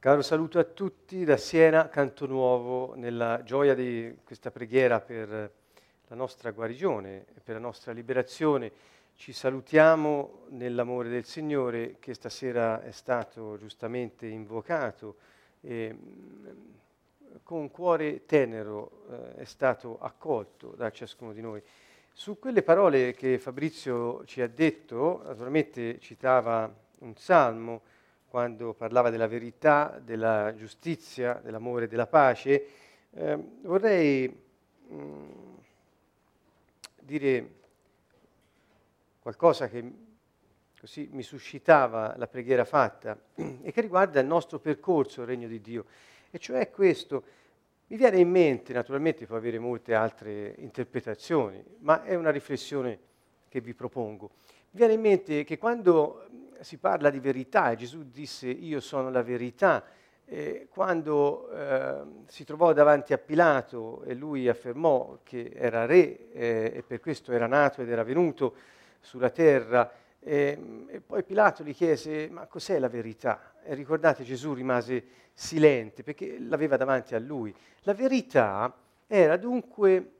Caro saluto a tutti da Siena, Canto Nuovo, nella gioia di questa preghiera per la nostra guarigione e per la nostra liberazione. Ci salutiamo nell'amore del Signore che stasera è stato giustamente invocato e mm, con cuore tenero eh, è stato accolto da ciascuno di noi. Su quelle parole che Fabrizio ci ha detto, naturalmente citava un salmo, quando parlava della verità, della giustizia, dell'amore e della pace, eh, vorrei mh, mm, dire qualcosa che così mi suscitava la preghiera fatta e che riguarda il nostro percorso, il regno di Dio. E cioè questo, mi viene in mente, naturalmente può avere molte altre interpretazioni, ma è una riflessione che vi propongo. Mi viene in mente che quando si parla di verità e Gesù disse io sono la verità. E quando eh, si trovò davanti a Pilato e lui affermò che era re eh, e per questo era nato ed era venuto sulla terra, e, e poi Pilato gli chiese ma cos'è la verità? E ricordate Gesù rimase silente perché l'aveva davanti a lui. La verità era dunque,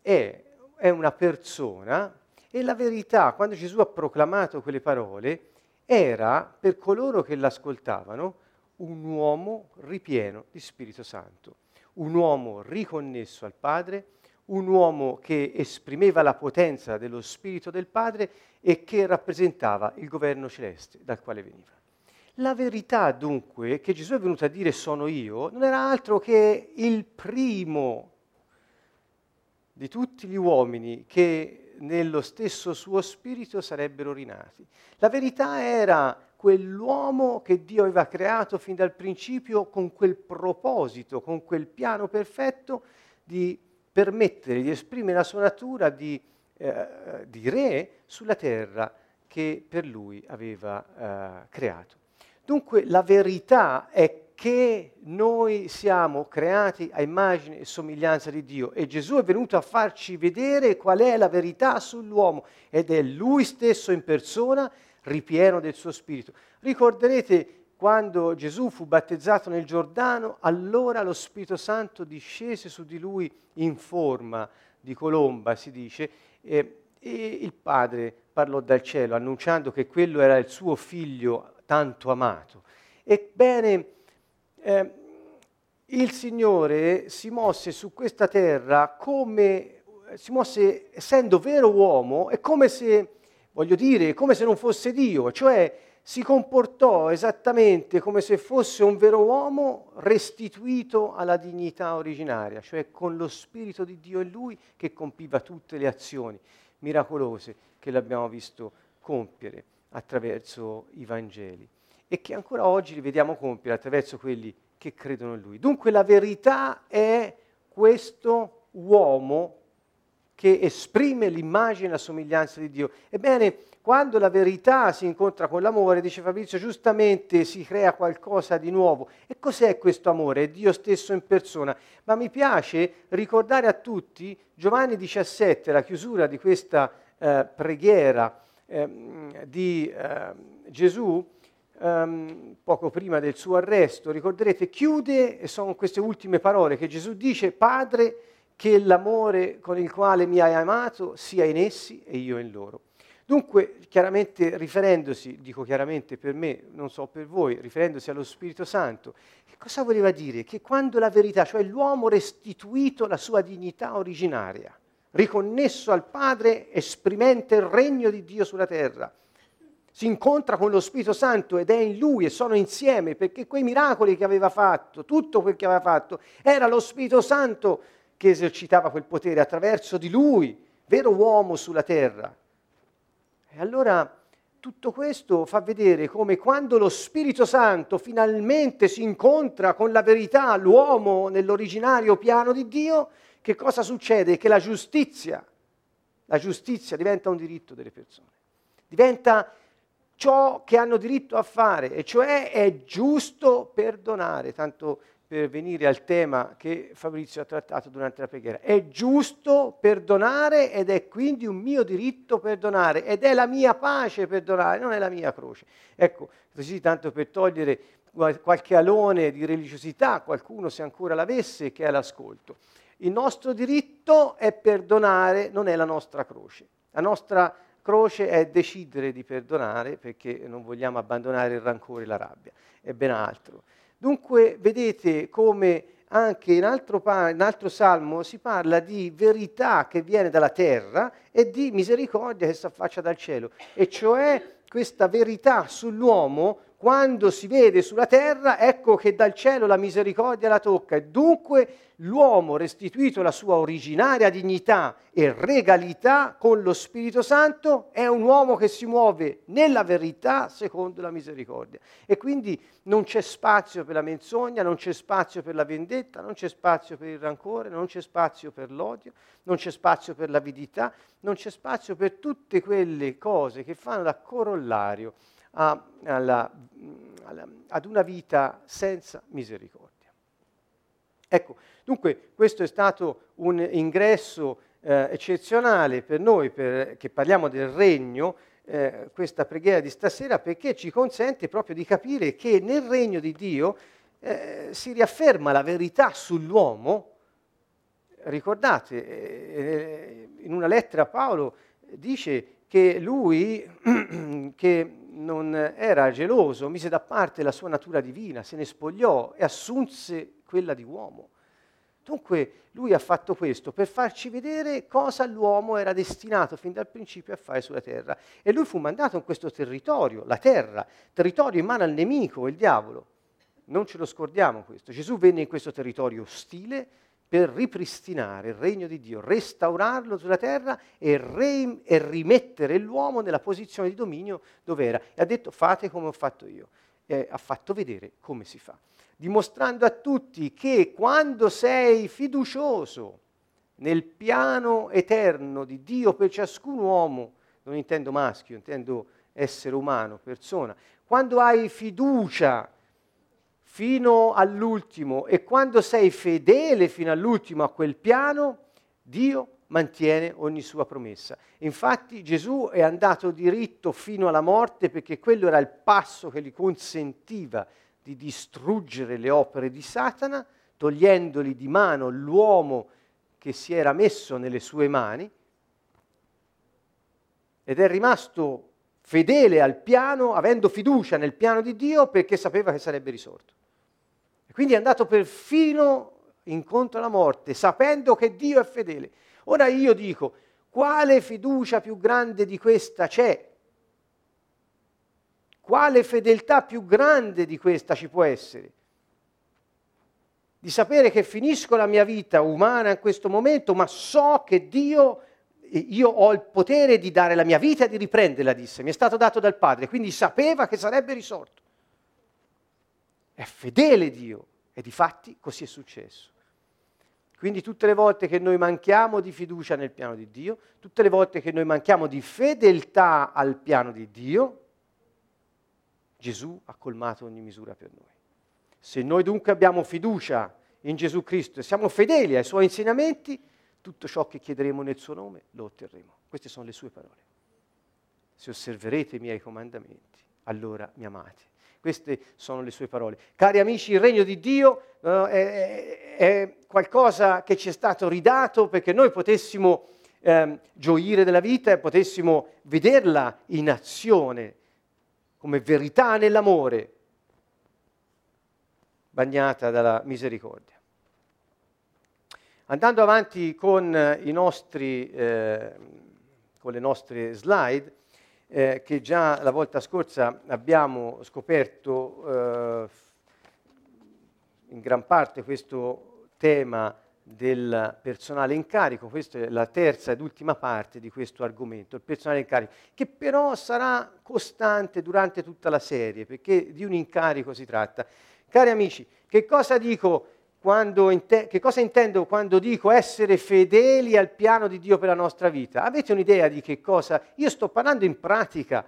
è, è una persona e la verità, quando Gesù ha proclamato quelle parole, era per coloro che l'ascoltavano un uomo ripieno di Spirito Santo, un uomo riconnesso al Padre, un uomo che esprimeva la potenza dello Spirito del Padre e che rappresentava il governo celeste dal quale veniva. La verità dunque che Gesù è venuto a dire sono io non era altro che il primo di tutti gli uomini che nello stesso suo spirito sarebbero rinati. La verità era quell'uomo che Dio aveva creato fin dal principio con quel proposito, con quel piano perfetto di permettere di esprimere la sua natura di, eh, di re sulla terra che per lui aveva eh, creato. Dunque la verità è che noi siamo creati a immagine e somiglianza di Dio e Gesù è venuto a farci vedere qual è la verità sull'uomo ed è lui stesso in persona ripieno del suo spirito. Ricorderete quando Gesù fu battezzato nel Giordano, allora lo Spirito Santo discese su di lui in forma di colomba, si dice, e, e il Padre parlò dal cielo annunciando che quello era il suo figlio tanto amato. Ebbene, eh, il Signore si mosse su questa terra come, si mosse essendo vero uomo, è come se, voglio dire, come se non fosse Dio, cioè si comportò esattamente come se fosse un vero uomo restituito alla dignità originaria, cioè con lo Spirito di Dio in lui che compiva tutte le azioni miracolose che l'abbiamo visto compiere attraverso i Vangeli e che ancora oggi li vediamo compiere attraverso quelli che credono in lui. Dunque la verità è questo uomo che esprime l'immagine e la somiglianza di Dio. Ebbene, quando la verità si incontra con l'amore, dice Fabrizio, giustamente si crea qualcosa di nuovo. E cos'è questo amore? È Dio stesso in persona. Ma mi piace ricordare a tutti Giovanni 17, la chiusura di questa eh, preghiera eh, di eh, Gesù, um, poco prima del suo arresto, ricorderete, chiude, e sono queste ultime parole che Gesù dice, Padre, che l'amore con il quale mi hai amato sia in essi e io in loro. Dunque, chiaramente riferendosi, dico chiaramente per me, non so per voi, riferendosi allo Spirito Santo, che cosa voleva dire? Che quando la verità, cioè l'uomo restituito la sua dignità originaria, riconnesso al Padre, esprimente il regno di Dio sulla terra, si incontra con lo Spirito Santo ed è in lui e sono insieme perché quei miracoli che aveva fatto, tutto quel che aveva fatto, era lo Spirito Santo che esercitava quel potere attraverso di lui, vero uomo sulla terra. E allora tutto questo fa vedere come quando lo Spirito Santo finalmente si incontra con la verità, l'uomo nell'originario piano di Dio, che cosa succede? Che la giustizia, la giustizia diventa un diritto delle persone, diventa ciò che hanno diritto a fare, e cioè è giusto perdonare, tanto per venire al tema che Fabrizio ha trattato durante la preghiera. È giusto perdonare ed è quindi un mio diritto perdonare ed è la mia pace perdonare, non è la mia croce. Ecco, così tanto per togliere qualche alone di religiosità, qualcuno se ancora l'avesse, che è l'ascolto. Il nostro diritto è perdonare, non è la nostra croce. La nostra croce è decidere di perdonare perché non vogliamo abbandonare il rancore e la rabbia, è ben altro. Dunque vedete come anche in altro, in altro salmo si parla di verità che viene dalla terra e di misericordia che si affaccia dal cielo, e cioè questa verità sull'uomo quando si vede sulla terra, ecco che dal cielo la misericordia la tocca e dunque l'uomo restituito la sua originaria dignità e regalità con lo Spirito Santo è un uomo che si muove nella verità secondo la misericordia. E quindi non c'è spazio per la menzogna, non c'è spazio per la vendetta, non c'è spazio per il rancore, non c'è spazio per l'odio, non c'è spazio per l'avidità, non c'è spazio per tutte quelle cose che fanno da corollario a, alla, alla, ad una vita senza misericordia. Ecco, dunque questo è stato un ingresso eh, eccezionale per noi per, che parliamo del regno, eh, questa preghiera di stasera, perché ci consente proprio di capire che nel regno di Dio eh, si riafferma la verità sull'uomo. Ricordate, eh, in una lettera Paolo dice che lui, che non era geloso, mise da parte la sua natura divina, se ne spogliò e assunse quella di uomo. Dunque lui ha fatto questo per farci vedere cosa l'uomo era destinato fin dal principio a fare sulla terra. E lui fu mandato in questo territorio, la terra, territorio in mano al nemico, il diavolo. Non ce lo scordiamo questo. Gesù venne in questo territorio ostile, per ripristinare il regno di Dio, restaurarlo sulla terra e, re- e rimettere l'uomo nella posizione di dominio dove era. E ha detto fate come ho fatto io. E ha fatto vedere come si fa, dimostrando a tutti che quando sei fiducioso nel piano eterno di Dio per ciascun uomo, non intendo maschio, intendo essere umano, persona, quando hai fiducia fino all'ultimo e quando sei fedele fino all'ultimo a quel piano, Dio mantiene ogni sua promessa. Infatti Gesù è andato diritto fino alla morte perché quello era il passo che gli consentiva di distruggere le opere di Satana, togliendogli di mano l'uomo che si era messo nelle sue mani ed è rimasto fedele al piano, avendo fiducia nel piano di Dio perché sapeva che sarebbe risorto. Quindi è andato perfino incontro alla morte, sapendo che Dio è fedele. Ora io dico, quale fiducia più grande di questa c'è? Quale fedeltà più grande di questa ci può essere? Di sapere che finisco la mia vita umana in questo momento, ma so che Dio, io ho il potere di dare la mia vita e di riprenderla, disse, mi è stato dato dal Padre, quindi sapeva che sarebbe risorto. È fedele Dio e di fatti così è successo. Quindi tutte le volte che noi manchiamo di fiducia nel piano di Dio, tutte le volte che noi manchiamo di fedeltà al piano di Dio, Gesù ha colmato ogni misura per noi. Se noi dunque abbiamo fiducia in Gesù Cristo e siamo fedeli ai suoi insegnamenti, tutto ciò che chiederemo nel suo nome lo otterremo. Queste sono le sue parole. Se osserverete i miei comandamenti, allora mi amate. Queste sono le sue parole. Cari amici, il regno di Dio uh, è, è, qualcosa che ci è stato ridato perché noi potessimo eh, gioire della vita e potessimo vederla in azione come verità nell'amore, bagnata dalla misericordia. Andando avanti con, nostri, eh, con le nostre slide, eh, che già la volta scorsa abbiamo scoperto eh, in gran parte questo tema del personale in carico, questa è la terza ed ultima parte di questo argomento, il personale in carico, che però sarà costante durante tutta la serie, perché di un incarico si tratta. Cari amici, che cosa dico inte- che cosa intendo quando dico essere fedeli al piano di Dio per la nostra vita? Avete un'idea di che cosa? Io sto parlando in pratica,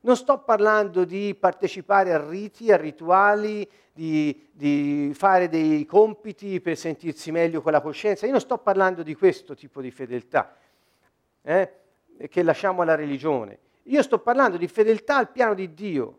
non sto parlando di partecipare a riti, a rituali, di, di fare dei compiti per sentirsi meglio con la coscienza. Io non sto parlando di questo tipo di fedeltà eh, che lasciamo alla religione. Io sto parlando di fedeltà al piano di Dio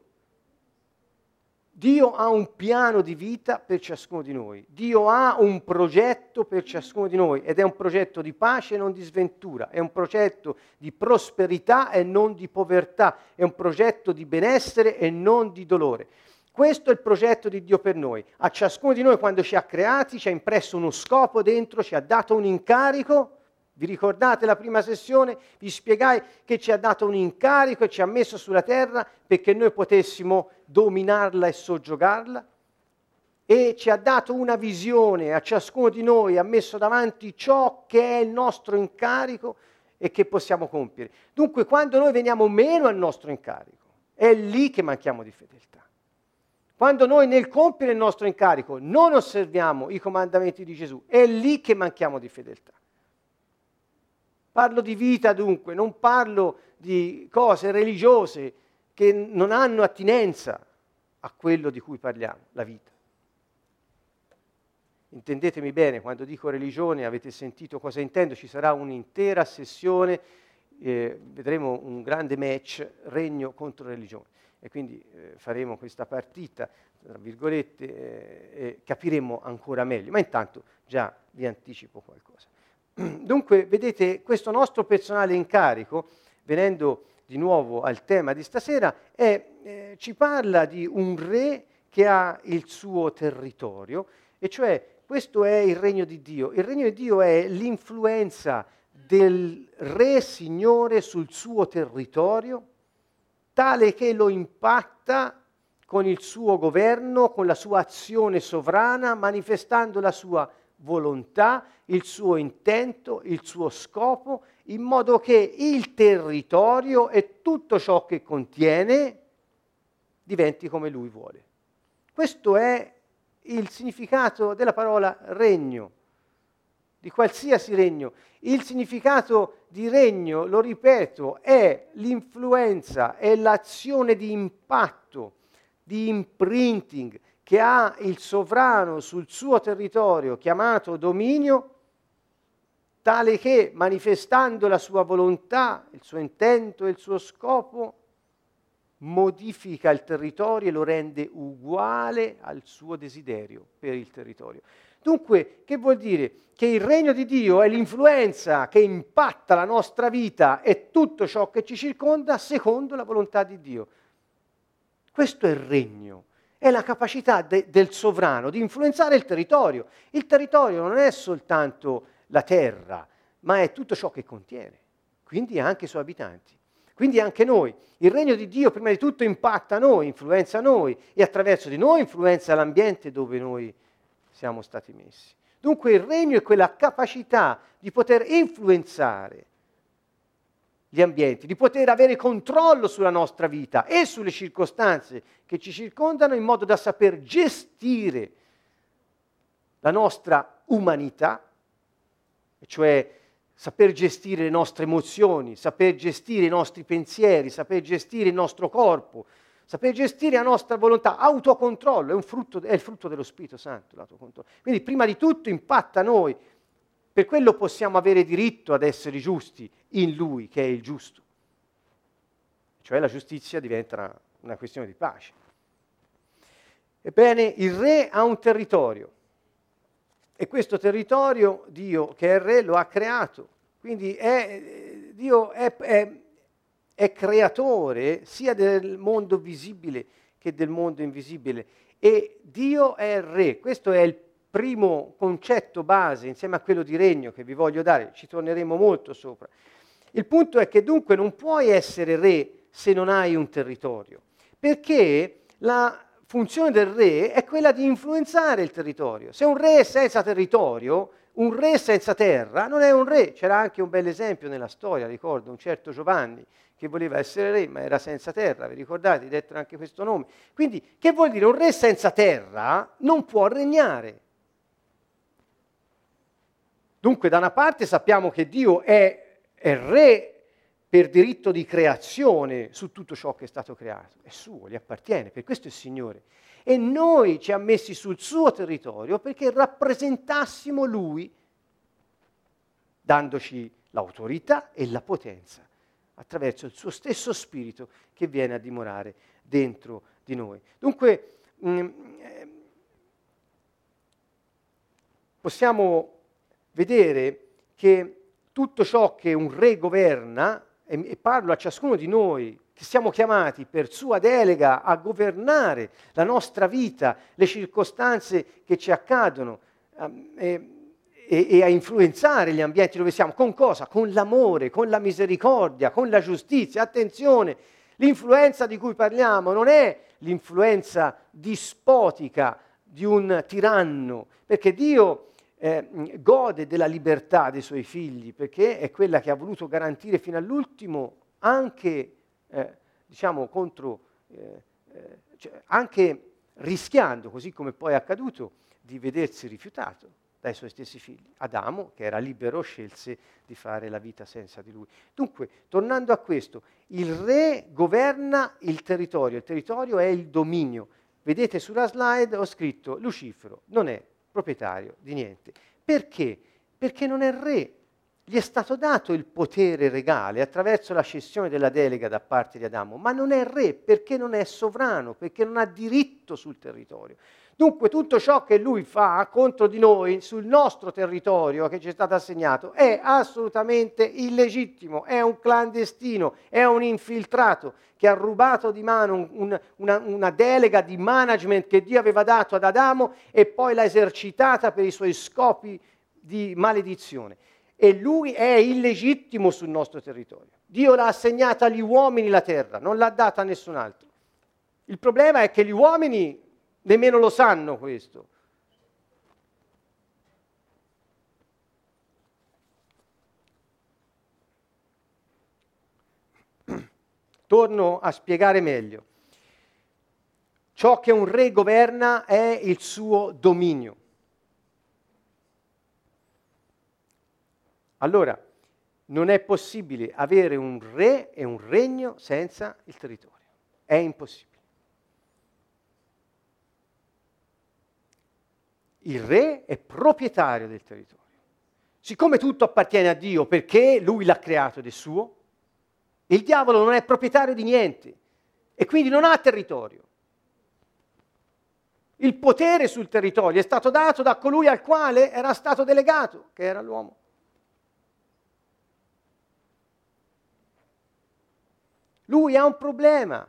Dio ha un piano di vita per ciascuno di noi, Dio ha un progetto per ciascuno di noi ed è un progetto di pace e non di sventura, è un progetto di prosperità e non di povertà, è un progetto di benessere e non di dolore. Questo è il progetto di Dio per noi. A ciascuno di noi quando ci ha creati ci ha impresso uno scopo dentro, ci ha dato un incarico. Vi ricordate la prima sessione? Vi spiegai che ci ha dato un incarico e ci ha messo sulla terra perché noi potessimo dominarla e soggiogarla. E ci ha dato una visione, a ciascuno di noi ha messo davanti ciò che è il nostro incarico e che possiamo compiere. Dunque quando noi veniamo meno al nostro incarico, è lì che manchiamo di fedeltà. Quando noi nel compiere il nostro incarico non osserviamo i comandamenti di Gesù, è lì che manchiamo di fedeltà. Parlo di vita dunque, non parlo di cose religiose che non hanno attinenza a quello di cui parliamo, la vita. Intendetemi bene, quando dico religione avete sentito cosa intendo, ci sarà un'intera sessione, eh, vedremo un grande match, regno contro religione e quindi eh, faremo questa partita, tra virgolette, eh, e capiremo ancora meglio, ma intanto già vi anticipo qualcosa. Dunque, vedete, questo nostro personale incarico, venendo di nuovo al tema di stasera, è, eh, ci parla di un re che ha il suo territorio, e cioè questo è il regno di Dio. Il regno di Dio è l'influenza del re signore sul suo territorio, tale che lo impatta con il suo governo, con la sua azione sovrana, manifestando la sua volontà, il suo intento, il suo scopo, in modo che il territorio e tutto ciò che contiene diventi come lui vuole. Questo è il significato della parola regno di qualsiasi regno. Il significato di regno, lo ripeto, è l'influenza, è l'azione di impatto, di imprinting che ha il sovrano sul suo territorio, chiamato dominio, tale che manifestando la sua volontà, il suo intento e il suo scopo, modifica il territorio e lo rende uguale al suo desiderio per il territorio. Dunque, che vuol dire? Che il regno di Dio è l'influenza che impatta la nostra vita e tutto ciò che ci circonda secondo la volontà di Dio. Questo è il regno, è la capacità de- del sovrano di influenzare il territorio. Il territorio non è soltanto la terra, ma è tutto ciò che contiene, quindi anche i suoi abitanti. Quindi anche noi. Il regno di Dio prima di tutto impatta noi, influenza noi e attraverso di noi influenza l'ambiente dove noi siamo stati messi. Dunque il regno è quella capacità di poter influenzare gli ambienti, di poter avere controllo sulla nostra vita e sulle circostanze che ci circondano in modo da saper gestire la nostra umanità, cioè saper gestire le nostre emozioni, saper gestire i nostri pensieri, saper gestire il nostro corpo, Saper gestire la nostra volontà, autocontrollo, è, frutto, è il frutto dello Spirito Santo, l'autocontrollo. Quindi prima di tutto impatta noi, per quello possiamo avere diritto ad essere giusti in Lui, che è il giusto. Cioè la giustizia diventa una, questione di pace. Ebbene, il re ha un territorio e questo territorio Dio, che è il re, lo ha creato. Quindi è, Dio è, è è creatore sia del mondo visibile che del mondo invisibile e Dio è re. Questo è il primo concetto base insieme a quello di regno che vi voglio dare, ci torneremo molto sopra. Il punto è che dunque non puoi essere re se non hai un territorio, perché la funzione del re è quella di influenzare il territorio. Se un re è senza territorio, un re senza terra non è un re. C'era anche un bel esempio nella storia, ricordo, un certo Giovanni che voleva essere re ma era senza terra, vi ricordate? Dettero anche questo nome. Quindi che vuol dire? Un re senza terra non può regnare. Dunque da una parte sappiamo che Dio è, è re per diritto di creazione su tutto ciò che è stato creato, è suo, gli appartiene, per questo è Signore. E noi ci ha messi sul suo territorio perché rappresentassimo Lui, dandoci l'autorità e la potenza attraverso il suo stesso spirito che viene a dimorare dentro di noi. Dunque mm, eh, possiamo vedere che tutto ciò che un re governa, e, e parlo a ciascuno di noi, che siamo chiamati per sua delega a governare la nostra vita, le circostanze che ci accadono um, e, e, e, a influenzare gli ambienti dove siamo. Con cosa? Con l'amore, con la misericordia, con la giustizia. Attenzione, l'influenza di cui parliamo non è l'influenza dispotica di un tiranno, perché Dio eh, gode della libertà dei suoi figli, perché è quella che ha voluto garantire fino all'ultimo anche, eh, diciamo, contro, eh, eh, cioè, anche rischiando, così come poi è accaduto, di vedersi rifiutato dai suoi stessi figli. Adamo, che era libero, scelse di fare la vita senza di lui. Dunque, tornando a questo, il re governa il territorio, il territorio è il dominio. Vedete sulla slide ho scritto Lucifero non è proprietario di niente. Perché? Perché non è re. Gli è stato dato il potere regale attraverso la cessione della delega da parte di Adamo, ma non è re perché non è sovrano, perché non ha diritto sul territorio. Dunque tutto ciò che lui fa contro di noi sul nostro territorio che ci è stato assegnato è assolutamente illegittimo, è un clandestino, è un infiltrato che ha rubato di mano un, un, una, una delega di management che Dio aveva dato ad Adamo e poi l'ha esercitata per i suoi scopi di maledizione. E lui è illegittimo sul nostro territorio. Dio l'ha assegnata agli uomini la terra, non l'ha data a nessun altro. Il problema è che gli uomini nemmeno lo sanno questo. Torno a spiegare meglio. Ciò che un re governa è il suo dominio. Allora, non è possibile avere un re e un regno senza il territorio. È impossibile. Il re è proprietario del territorio. Siccome tutto appartiene a Dio perché lui l'ha creato ed è suo, il diavolo non è proprietario di niente e quindi non ha territorio. Il potere sul territorio è stato dato da colui al quale era stato delegato, che era l'uomo. Lui ha un problema,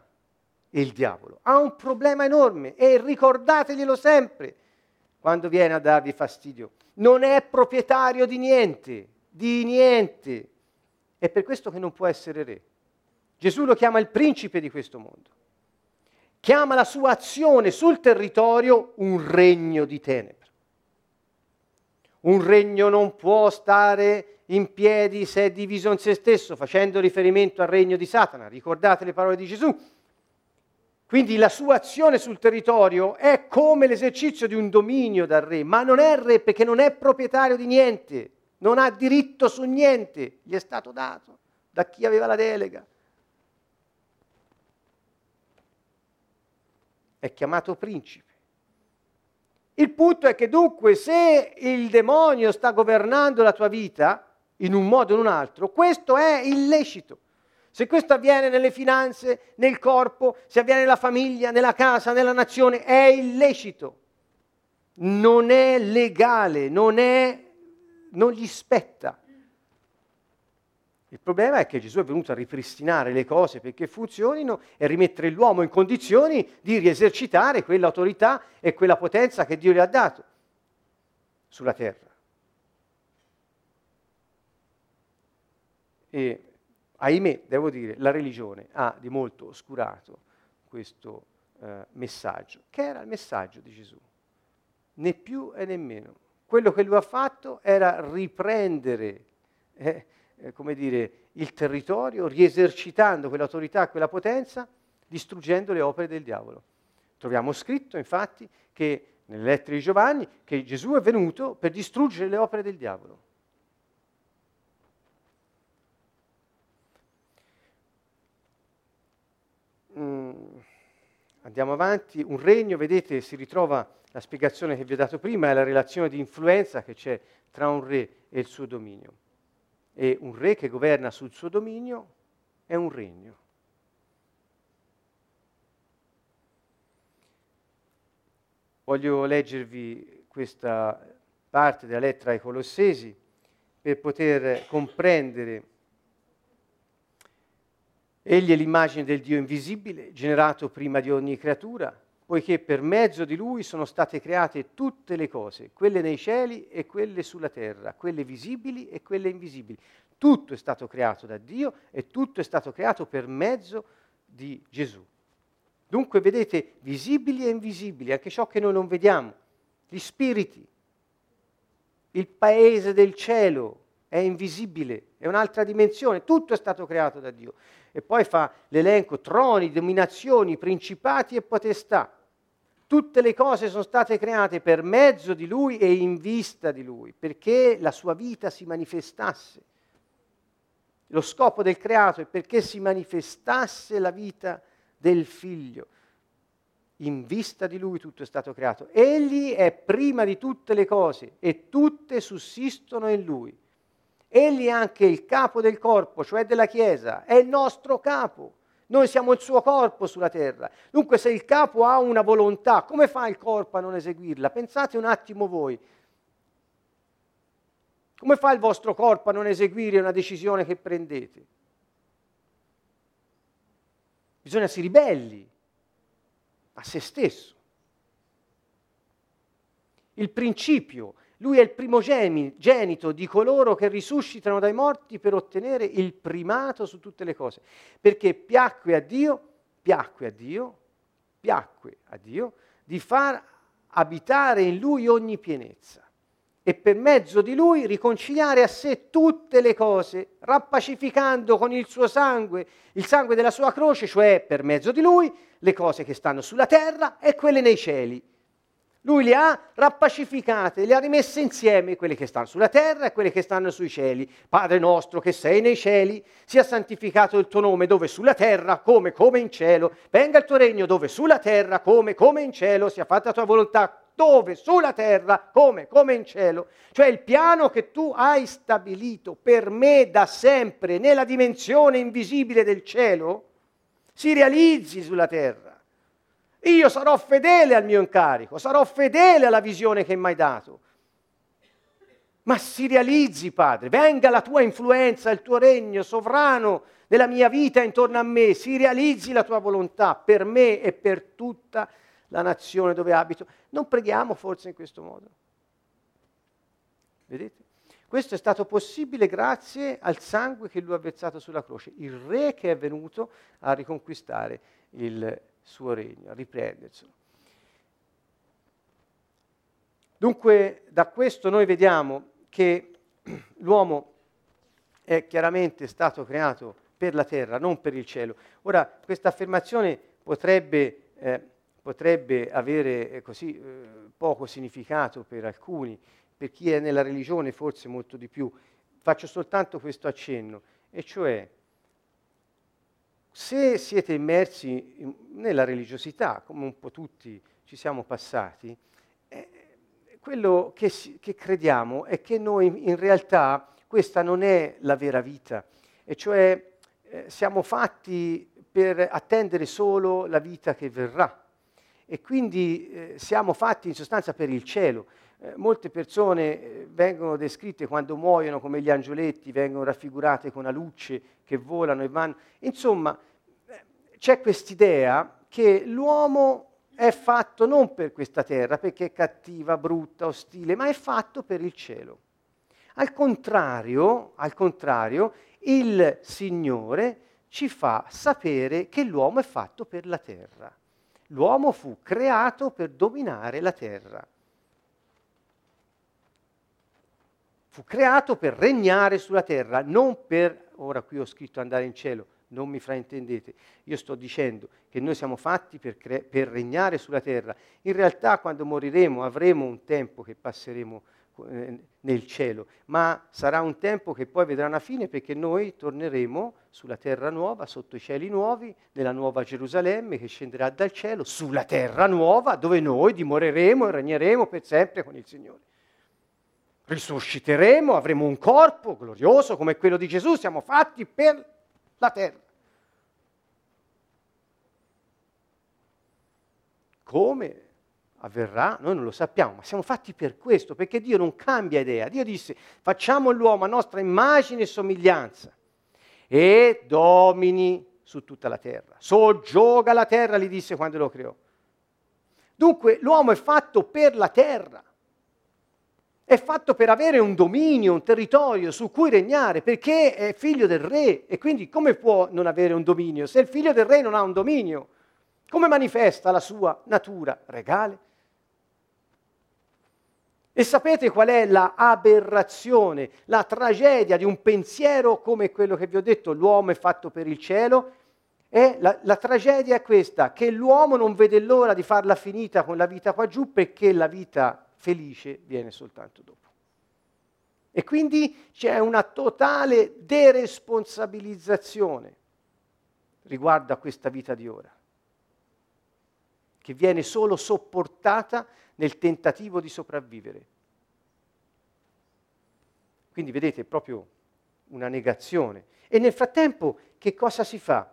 il diavolo, ha un problema enorme e ricordateglielo sempre quando viene a darvi fastidio. Non è proprietario di niente, di niente. È per questo che non può essere re. Gesù lo chiama il principe di questo mondo. Chiama la sua azione sul territorio un regno di tenebre. Un regno non può stare in piedi se è diviso in se stesso, facendo riferimento al regno di Satana. Ricordate le parole di Gesù? Quindi la sua azione sul territorio è come l'esercizio di un dominio dal re, ma non è re perché non è proprietario di niente, non ha diritto su niente, gli è stato dato da chi aveva la delega. È chiamato principe. Il punto è che dunque se il demonio sta governando la tua vita in un modo o in un altro, questo è illecito. Se questo avviene nelle finanze, nel corpo, se avviene nella famiglia, nella casa, nella nazione, è illecito. Non è legale, non, è, non gli spetta. Il problema è che Gesù è venuto a ripristinare le cose perché funzionino e rimettere l'uomo in condizioni di riesercitare quell'autorità e quella potenza che Dio gli ha dato sulla terra. E ahimè, devo dire, la religione ha di molto oscurato questo eh, messaggio, che era il messaggio di Gesù, né più e né meno. Quello che lui ha fatto era riprendere, eh, eh, come dire, il territorio, riesercitando quell'autorità, quella potenza, distruggendo le opere del diavolo. Troviamo scritto, infatti, che nelle lettere di Giovanni, che Gesù è venuto per distruggere le opere del diavolo. Andiamo avanti, un regno, vedete, si ritrova la spiegazione che vi ho dato prima, è la relazione di influenza che c'è tra un re e il suo dominio. E un re che governa sul suo dominio è un regno. voglio leggervi questa parte della lettera ai Colossesi per poter comprendere Egli è l'immagine del Dio invisibile, generato prima di ogni creatura, poiché per mezzo di Lui sono state create tutte le cose, quelle nei cieli e quelle sulla terra, quelle visibili e quelle invisibili. Tutto è stato creato da Dio e tutto è stato creato per mezzo di Gesù. Dunque vedete visibili e invisibili, anche ciò che noi non vediamo, gli spiriti, il paese del cielo è invisibile, è un'altra dimensione, tutto è stato creato da Dio. E poi fa l'elenco troni, dominazioni, principati e potestà. Tutte le cose sono state create per mezzo di Lui e in vista di Lui, perché la sua vita si manifestasse. Lo scopo del creato è perché si manifestasse la vita del figlio. In vista di lui tutto è stato creato. Egli è prima di tutte le cose e tutte sussistono in lui. Egli è anche il capo del corpo, cioè della Chiesa, è il nostro capo. Noi siamo il suo corpo sulla terra. Dunque se il capo ha una volontà, come fa il corpo a non eseguirla? Pensate un attimo voi. Come fa il vostro corpo a non eseguire una decisione che prendete? Bisogna si ribelli a se stesso. Il principio lui è il primogenito di coloro che risuscitano dai morti per ottenere il primato su tutte le cose. Perché piacque a Dio, piacque a Dio, piacque a Dio di far abitare in lui ogni pienezza e per mezzo di lui riconciliare a sé tutte le cose, rappacificando con il suo sangue, il sangue della sua croce, cioè per mezzo di lui, le cose che stanno sulla terra e quelle nei cieli. Lui le ha rappacificate, le ha rimesse insieme, quelle che stanno sulla terra e quelle che stanno sui cieli. Padre nostro che sei nei cieli, sia santificato il tuo nome dove sulla terra come come in cielo. Venga il tuo regno dove sulla terra come come in cielo, sia fatta la tua volontà dove sulla terra come come in cielo. Cioè il piano che tu hai stabilito per me da sempre nella dimensione invisibile del cielo si realizzi sulla terra. Io sarò fedele al mio incarico, sarò fedele alla visione che mi hai dato. Ma si realizzi, Padre, venga la tua influenza, il tuo regno sovrano nella mia vita intorno a me, si realizzi la tua volontà per me e per tutta la nazione dove abito. Non preghiamo forse in questo modo? Vedete? Questo è stato possibile grazie al sangue che lui ha versato sulla croce, il re che è venuto a riconquistare il suo regno, a riprenderselo. Dunque da questo noi vediamo che l'uomo è chiaramente stato creato per la terra, non per il cielo. Ora, questa affermazione potrebbe, eh, potrebbe avere eh, così eh, poco significato per alcuni, per chi è nella religione forse molto di più. Faccio soltanto questo accenno, e cioè se siete immersi nella religiosità, come un po' tutti ci siamo passati, eh, quello che, che, crediamo è che noi in realtà questa non è la vera vita, e cioè eh, siamo fatti per attendere solo la vita che verrà e quindi eh, siamo fatti in sostanza per il cielo. Eh, molte persone eh, vengono descritte quando muoiono come gli angioletti, vengono raffigurate con la luce che volano e vanno. Insomma, eh, c'è quest'idea che l'uomo è fatto non per questa terra, perché è cattiva, brutta, ostile, ma è fatto per il cielo. Al contrario, al contrario, il Signore ci fa sapere che l'uomo è fatto per la terra. L'uomo fu creato per dominare la terra. Fu creato per regnare sulla terra, non per, ora qui ho scritto andare in cielo, non mi fraintendete, io sto dicendo che noi siamo fatti per, cre- per regnare sulla terra. In realtà quando moriremo avremo un tempo che passeremo eh, nel cielo, ma sarà un tempo che poi vedrà una fine perché noi torneremo sulla terra nuova, sotto i cieli nuovi, nella nuova Gerusalemme che scenderà dal cielo, sulla terra nuova dove noi dimoreremo e regneremo per sempre con il Signore risusciteremo, avremo un corpo glorioso come quello di Gesù, siamo fatti per la terra. Come avverrà, noi non lo sappiamo, ma siamo fatti per questo, perché Dio non cambia idea. Dio disse, facciamo l'uomo a nostra immagine e somiglianza e domini su tutta la terra. Soggioga la terra, gli disse quando lo creò. Dunque l'uomo è fatto per la terra, è fatto per avere un dominio, un territorio su cui regnare, perché è figlio del re e quindi come può non avere un dominio? Se il figlio del re non ha un dominio, come manifesta la sua natura regale? E sapete qual è la aberrazione, la tragedia di un pensiero come quello che vi ho detto, l'uomo è fatto per il cielo? E la, la tragedia è questa, che l'uomo non vede l'ora di farla finita con la vita qua giù perché la vita felice viene soltanto dopo. E quindi c'è una totale deresponsabilizzazione riguardo a questa vita di ora, che viene solo sopportata nel tentativo di sopravvivere. Quindi vedete, è proprio una negazione. E nel frattempo che cosa si fa?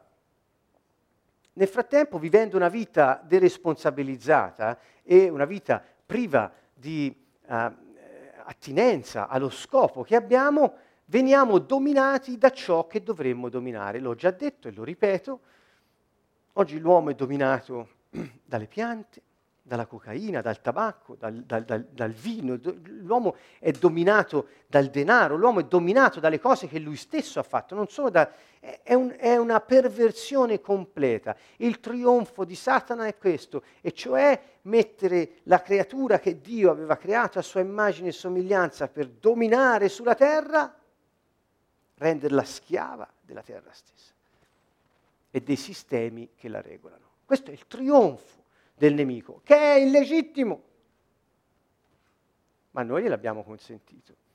Nel frattempo, vivendo una vita deresponsabilizzata e una vita priva di uh, attinenza allo scopo che abbiamo, veniamo dominati da ciò che dovremmo dominare. L'ho già detto e lo ripeto, oggi l'uomo è dominato dalle piante, dalla cocaina, dal tabacco, dal, dal, dal, dal, vino, l'uomo è dominato dal denaro, l'uomo è dominato dalle cose che lui stesso ha fatto, non solo da, è, un, è una perversione completa. Il trionfo di Satana è questo, e cioè mettere la creatura che Dio aveva creato a sua immagine e somiglianza per dominare sulla terra, renderla schiava della terra stessa e dei sistemi che la regolano. Questo è il trionfo del nemico, che è illegittimo. Ma noi gliel'abbiamo consentito.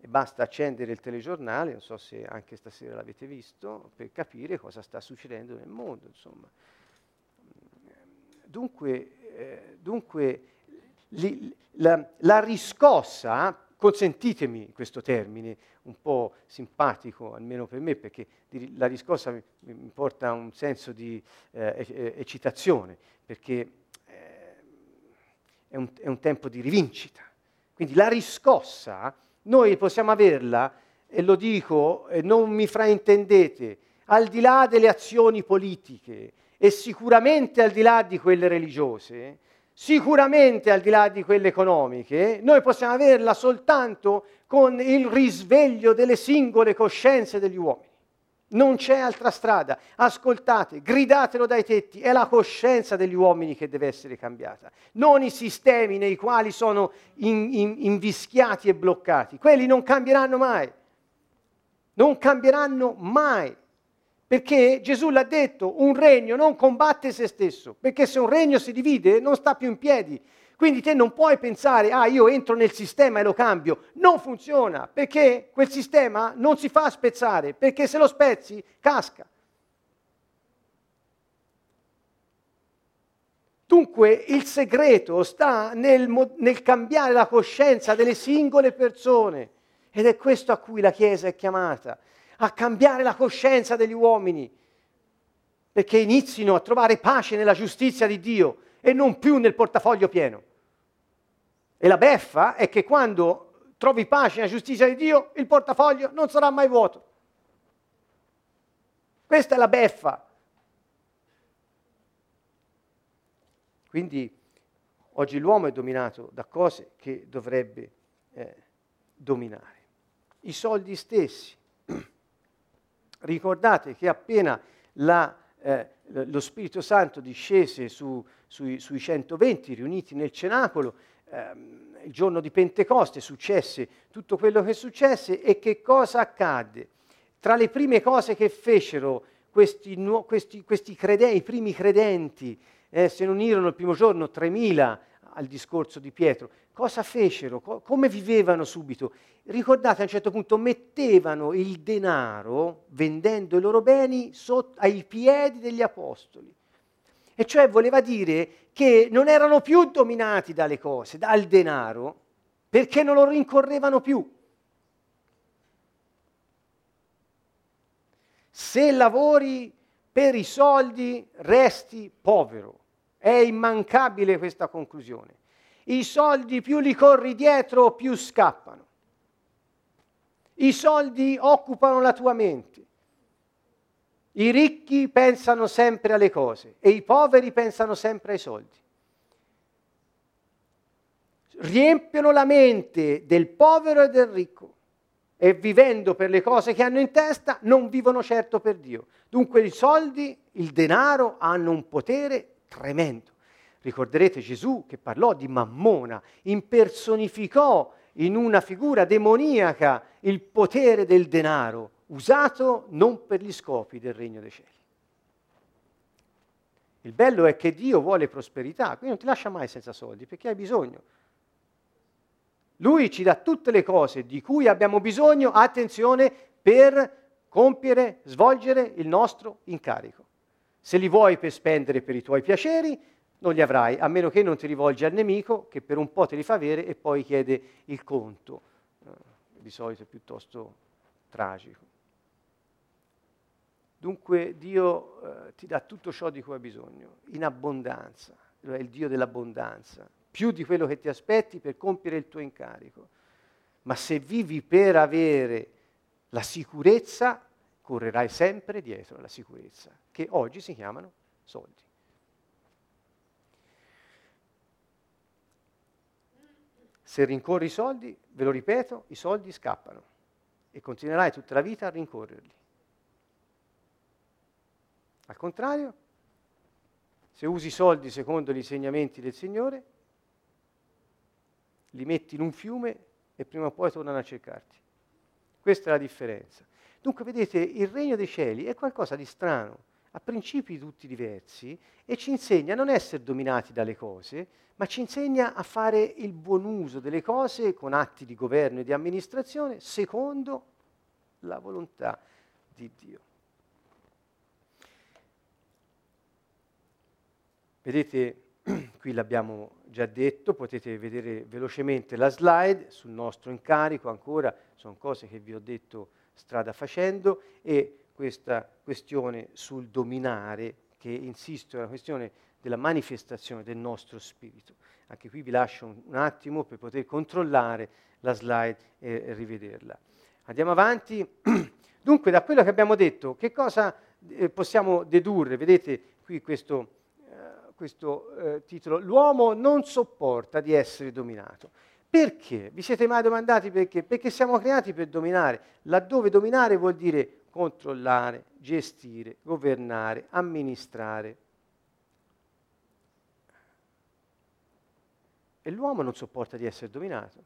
E basta accendere il telegiornale, non so se anche stasera l'avete visto, per capire cosa sta succedendo nel mondo. Insomma. Dunque, eh, dunque li, la, la riscossa, consentitemi questo termine, un po' simpatico, almeno per me, perché la riscossa mi, porta un senso di eh, eccitazione, perché è un, è un tempo di rivincita. Quindi la riscossa, noi possiamo averla, e lo dico, e non mi fraintendete, al di là delle azioni politiche e sicuramente al di là di quelle religiose, sicuramente al di là di quelle economiche, noi possiamo averla soltanto con il risveglio delle singole coscienze degli uomini. Non c'è altra strada. Ascoltate, gridatelo dai tetti, è la coscienza degli uomini che deve essere cambiata, non i sistemi nei quali sono in, in, invischiati e bloccati. Quelli non cambieranno mai. Non cambieranno mai. Perché Gesù l'ha detto, un regno non combatte se stesso, perché se un regno si divide non sta più in piedi. Quindi te non puoi pensare, ah io entro nel sistema e lo cambio. Non funziona, perché quel sistema non si fa spezzare, perché se lo spezzi casca. Dunque il segreto sta nel, nel, cambiare la coscienza delle singole persone ed è questo a cui la Chiesa è chiamata, a cambiare la coscienza degli uomini, perché inizino a trovare pace nella giustizia di Dio e non più nel portafoglio pieno. E la beffa è che quando trovi pace nella giustizia di Dio, il portafoglio non sarà mai vuoto. Questa è la beffa. Quindi oggi l'uomo è dominato da cose che dovrebbe eh, dominare. I soldi stessi. Ricordate che appena la, eh, lo Spirito Santo discese su, sui, sui 120 riuniti nel cenacolo, ehm, il giorno di Pentecoste successe tutto quello che successe e che cosa accadde? Tra le prime cose che fecero questi, questi, questi credenti, i primi credenti, eh, se non unirono il primo giorno 3.000 al discorso di Pietro, cosa fecero? Co- come vivevano subito? Ricordate a un certo punto mettevano il denaro, vendendo i loro beni, sotto, ai piedi degli apostoli. E cioè voleva dire che non erano più dominati dalle cose, dal denaro, perché non lo rincorrevano più. Se lavori per i soldi resti povero. È immancabile questa conclusione. I soldi più li corri dietro, più scappano. I soldi occupano la tua mente. I ricchi pensano sempre alle cose e i poveri pensano sempre ai soldi. Riempiono la mente del povero e del ricco e vivendo per le cose che hanno in testa non vivono certo per Dio. Dunque i soldi, il denaro hanno un potere tremendo. Ricorderete Gesù che parlò di Mammona, impersonificò in una figura demoniaca il potere del denaro, usato non per gli scopi del regno dei cieli. Il bello è che Dio vuole prosperità, quindi non ti lascia mai senza soldi perché hai bisogno. Lui ci dà tutte le cose di cui abbiamo bisogno, attenzione, per compiere, svolgere il nostro incarico. Se li vuoi per spendere per i tuoi piaceri, non li avrai, a meno che non ti rivolgi al nemico che per un po' te li fa avere e poi chiede il conto. Eh, di solito è piuttosto tragico. Dunque Dio eh, ti dà tutto ciò di cui hai bisogno, in abbondanza, è il Dio dell'abbondanza, più di quello che ti aspetti per compiere il tuo incarico. Ma se vivi per avere la sicurezza, correrai sempre dietro alla sicurezza, che oggi si chiamano soldi. Se rincorri i soldi, ve lo ripeto, i soldi scappano e continuerai tutta la vita a rincorrerli. Al contrario, se usi i soldi secondo gli insegnamenti del Signore, li metti in un fiume e prima o poi tornano a cercarti. Questa è la differenza. Dunque, vedete, il regno dei cieli è qualcosa di strano, ha principi tutti diversi e ci insegna a non essere dominati dalle cose, ma ci insegna a fare il buon uso delle cose con atti di governo e di amministrazione secondo la volontà di Dio. Vedete, qui l'abbiamo già detto, potete vedere velocemente la slide sul nostro incarico, ancora sono cose che vi ho detto strada facendo e questa questione sul dominare che insisto è una questione della manifestazione del nostro spirito. Anche qui vi lascio un, un attimo per poter controllare la slide e, rivederla. Andiamo avanti. Dunque, da quello che abbiamo detto, che cosa eh, possiamo dedurre? Vedete qui questo, questo eh, titolo, L'uomo non sopporta di essere dominato. Perché? Vi siete mai domandati perché? Perché siamo creati per dominare, laddove dominare vuol dire controllare, gestire, governare, amministrare. E l'uomo non sopporta di essere dominato.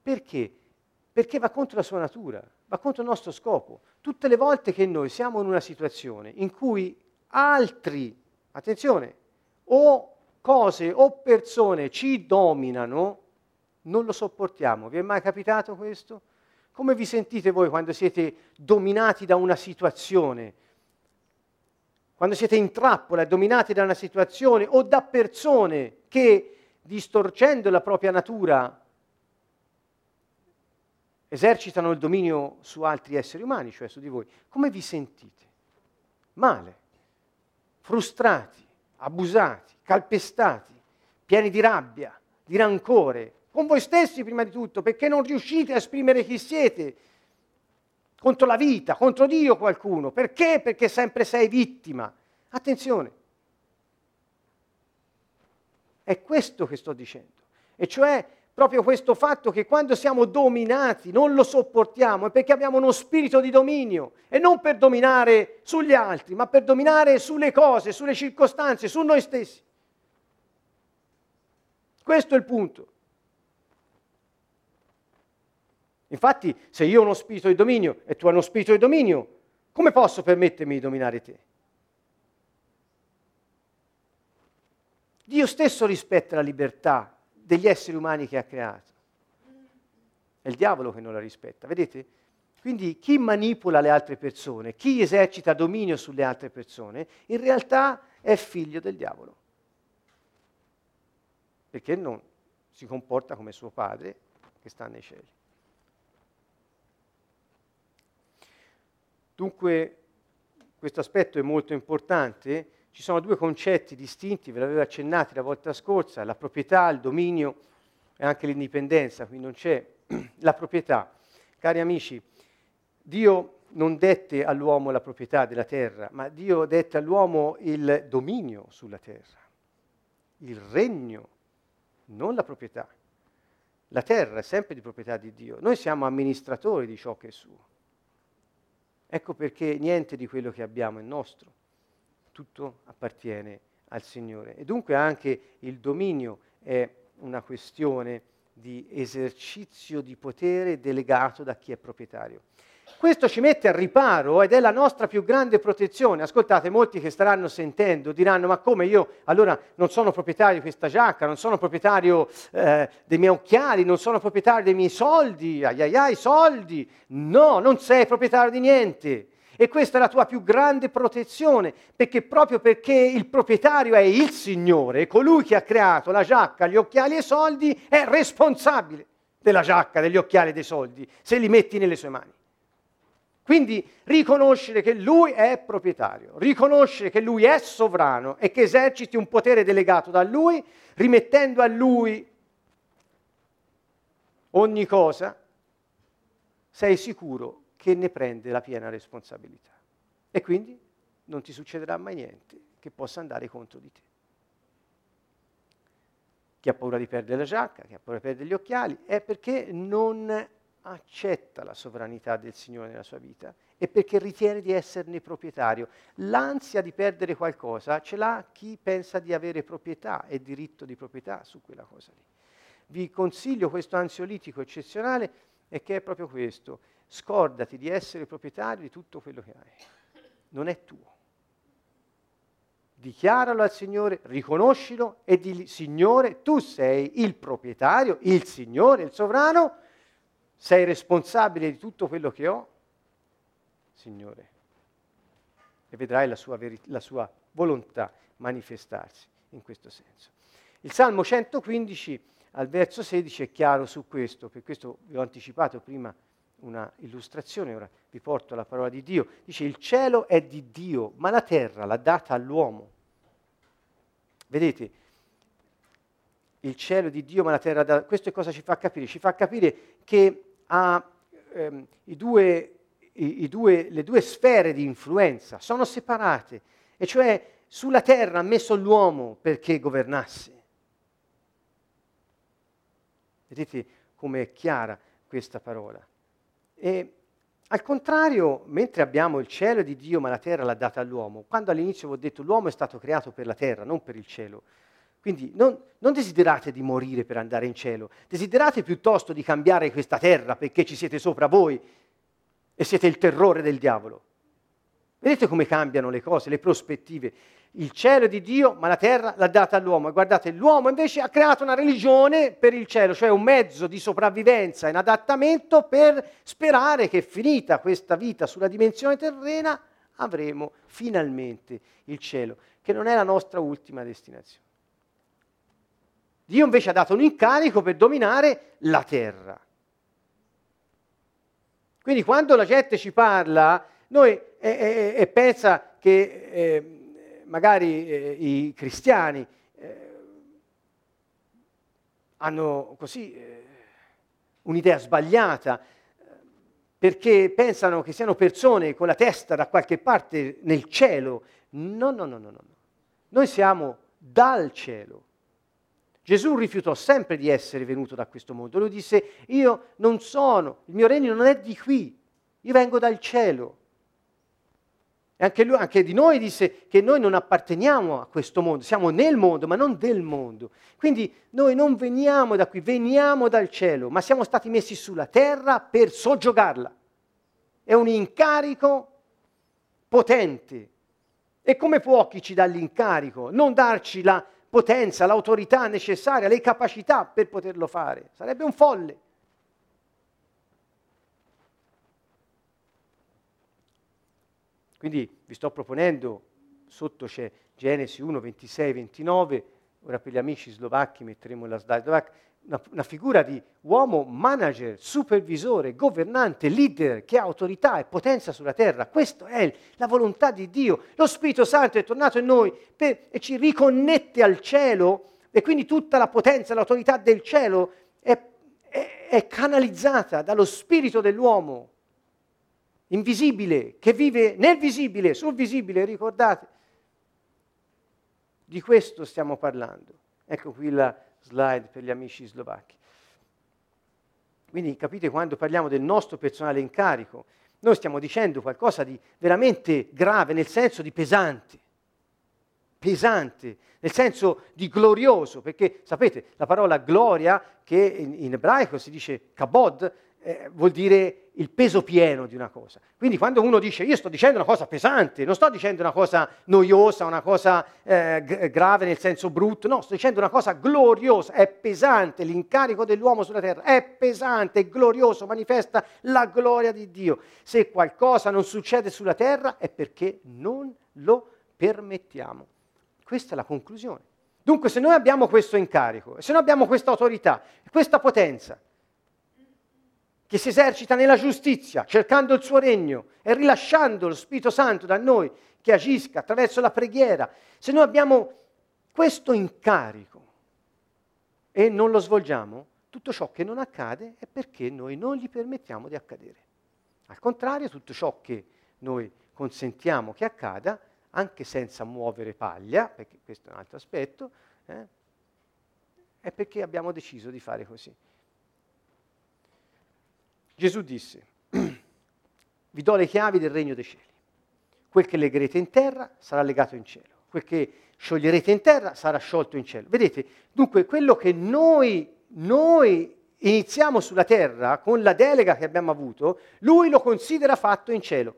Perché? Perché va contro la sua natura, va contro il nostro scopo. Tutte le volte che noi siamo in una situazione in cui altri, attenzione, o cose o persone ci dominano, non lo sopportiamo. Vi è mai capitato questo? Come vi sentite voi quando siete dominati da una situazione? Quando siete in trappola, dominati da una situazione o da persone che distorcendo la propria natura, esercitano il dominio su altri esseri umani, cioè su di voi, come vi sentite? Male, frustrati, abusati, calpestati, pieni di rabbia, di rancore, con voi stessi prima di tutto, perché non riuscite a esprimere chi siete contro la vita, contro Dio qualcuno. Perché? Perché sempre sei vittima. Attenzione, è questo che sto dicendo. E cioè proprio questo fatto che quando siamo dominati non lo sopportiamo, è perché abbiamo uno spirito di dominio e non per dominare sugli altri, ma per dominare sulle cose, sulle circostanze, su noi stessi. Questo è il punto. Infatti, se io ho uno spirito di dominio e tu hai uno spirito di dominio, come posso permettermi di dominare te? Dio stesso rispetta la libertà degli esseri umani che ha creato. È il diavolo che non la rispetta, vedete? Quindi chi manipola le altre persone, chi esercita dominio sulle altre persone, in realtà è figlio del diavolo. Perché non si comporta come suo padre che sta nei cieli. Dunque questo aspetto è molto importante ci sono due concetti distinti, ve l'avevo accennati la volta scorsa, la proprietà, il dominio e anche l'indipendenza, qui non c'è la proprietà. Cari amici, Dio non dette all'uomo la proprietà della terra, ma Dio dette all'uomo il dominio sulla terra, il regno, non la proprietà. La terra è sempre di proprietà di Dio, noi siamo amministratori di ciò che è suo. Ecco perché niente di quello che abbiamo è nostro, tutto appartiene al Signore. E dunque anche il dominio è una questione di esercizio di potere delegato da chi è proprietario. Questo ci mette al riparo ed è la nostra più grande protezione. Ascoltate, molti che staranno sentendo diranno: Ma come io allora non sono proprietario di questa giacca, non sono proprietario eh, dei miei occhiali, non sono proprietario dei miei soldi, ai ai ai, soldi. No, non sei proprietario di niente. E questa è la tua più grande protezione, perché proprio perché il proprietario è il Signore, colui che ha creato la giacca, gli occhiali e i soldi, è responsabile della giacca, degli occhiali e dei soldi, se li metti nelle sue mani. Quindi riconoscere che lui è proprietario, riconoscere che lui è sovrano e che eserciti un potere delegato da lui, rimettendo a lui ogni cosa, sei sicuro che ne prende la piena responsabilità. E quindi non ti succederà mai niente che possa andare contro di te. Chi ha paura di perdere la giacca, chi ha paura di perdere gli occhiali, è perché non accetta la sovranità del Signore nella sua vita e perché ritiene di esserne proprietario. L'ansia di perdere qualcosa ce l'ha chi pensa di avere proprietà e diritto di proprietà su quella cosa lì. Vi consiglio questo ansiolitico eccezionale e che è proprio questo. Scordati di essere proprietario di tutto quello che hai. Non è tuo. Dichiaralo al Signore, riconoscilo e di Signore, tu sei il proprietario, il Signore, il sovrano, sei responsabile di tutto quello che ho? Signore. E vedrai la sua, veri- la sua volontà manifestarsi in questo senso. Il Salmo 115 al verso 16 è chiaro su questo, per questo vi ho anticipato prima una illustrazione, ora vi porto la parola di Dio. Dice il cielo è di Dio, ma la terra l'ha data all'uomo. Vedete, il cielo è di Dio, ma la terra da... Questo cosa ci fa capire? Ci fa capire che ha ehm, i due, i, i due, le due sfere di influenza, sono separate, e cioè sulla terra ha messo l'uomo perché governasse. Vedete come è chiara questa parola. E al contrario, mentre abbiamo il cielo di Dio, ma la terra l'ha data all'uomo, quando all'inizio vi ho detto l'uomo è stato creato per la terra, non per il cielo, quindi non, non, desiderate di morire per andare in cielo, desiderate piuttosto di cambiare questa terra perché ci siete sopra voi e siete il terrore del diavolo. Vedete come cambiano le cose, le prospettive. Il cielo è di Dio, ma la terra l'ha data all'uomo. E guardate, l'uomo invece ha creato una religione per il cielo, cioè un mezzo di sopravvivenza in adattamento per sperare che finita questa vita sulla dimensione terrena avremo finalmente il cielo, che non è la nostra ultima destinazione. Dio invece ha dato un incarico per dominare la terra. Quindi quando la gente ci parla noi, e, e, e pensa che eh, magari eh, i cristiani eh, hanno così eh, un'idea sbagliata, perché pensano che siano persone con la testa da qualche parte nel cielo. No, no, no, no, no. Noi siamo dal cielo. Gesù rifiutò sempre di essere venuto da questo mondo. Lui disse, io non sono, il mio regno non è di qui, io vengo dal cielo. E anche, lui, anche di noi disse che noi non apparteniamo a questo mondo, siamo nel mondo, ma non del mondo. Quindi noi non veniamo da qui, veniamo dal cielo, ma siamo stati messi sulla terra per soggiogarla. È un incarico potente. E come può chi ci dà l'incarico non darci la potenza, l'autorità necessaria, le capacità per poterlo fare. Sarebbe un folle. Quindi vi sto proponendo, sotto c'è Genesi 1, 26, 29, ora per gli amici slovacchi metteremo la slide slovacca, una, una, figura di uomo manager, supervisore, governante, leader che ha autorità e potenza sulla terra. Questa è la volontà di Dio. Lo Spirito Santo è tornato in noi per, e ci riconnette al cielo e quindi tutta la potenza, l'autorità del cielo è, è, è canalizzata dallo Spirito dell'uomo invisibile, che vive nel visibile, sul visibile, ricordate? Di questo stiamo parlando. Ecco qui la slide per gli amici slovacchi. Quindi capite quando parliamo del nostro personale incarico, noi stiamo dicendo qualcosa di veramente grave, nel senso di pesante. Pesante, nel senso di glorioso, perché sapete, la parola gloria, che in, in ebraico si dice kabod, eh, vuol dire il peso pieno di una cosa. Quindi quando uno dice io sto dicendo una cosa pesante, non sto dicendo una cosa noiosa, una cosa eh, g- grave nel senso brutto, no, sto dicendo una cosa gloriosa, è pesante, l'incarico dell'uomo sulla terra è pesante, è glorioso, manifesta la gloria di Dio. Se qualcosa non succede sulla terra è perché non lo permettiamo. Questa è la conclusione. Dunque se noi abbiamo questo incarico, se noi abbiamo questa autorità, questa potenza, che si esercita nella giustizia, cercando il suo regno e rilasciando lo Spirito Santo da noi che agisca attraverso la preghiera, se noi abbiamo questo incarico e non lo svolgiamo, tutto ciò che non accade è perché noi non gli permettiamo di accadere. Al contrario, tutto ciò che noi consentiamo che accada, anche senza muovere paglia, perché questo è un altro aspetto, eh, è perché abbiamo deciso di fare così. Gesù disse, vi do le chiavi del regno dei cieli. Quel che legherete in terra sarà legato in cielo. Quel che scioglierete in terra sarà sciolto in cielo. Vedete, dunque quello che noi, noi iniziamo sulla terra con la delega che abbiamo avuto, lui lo considera fatto in cielo.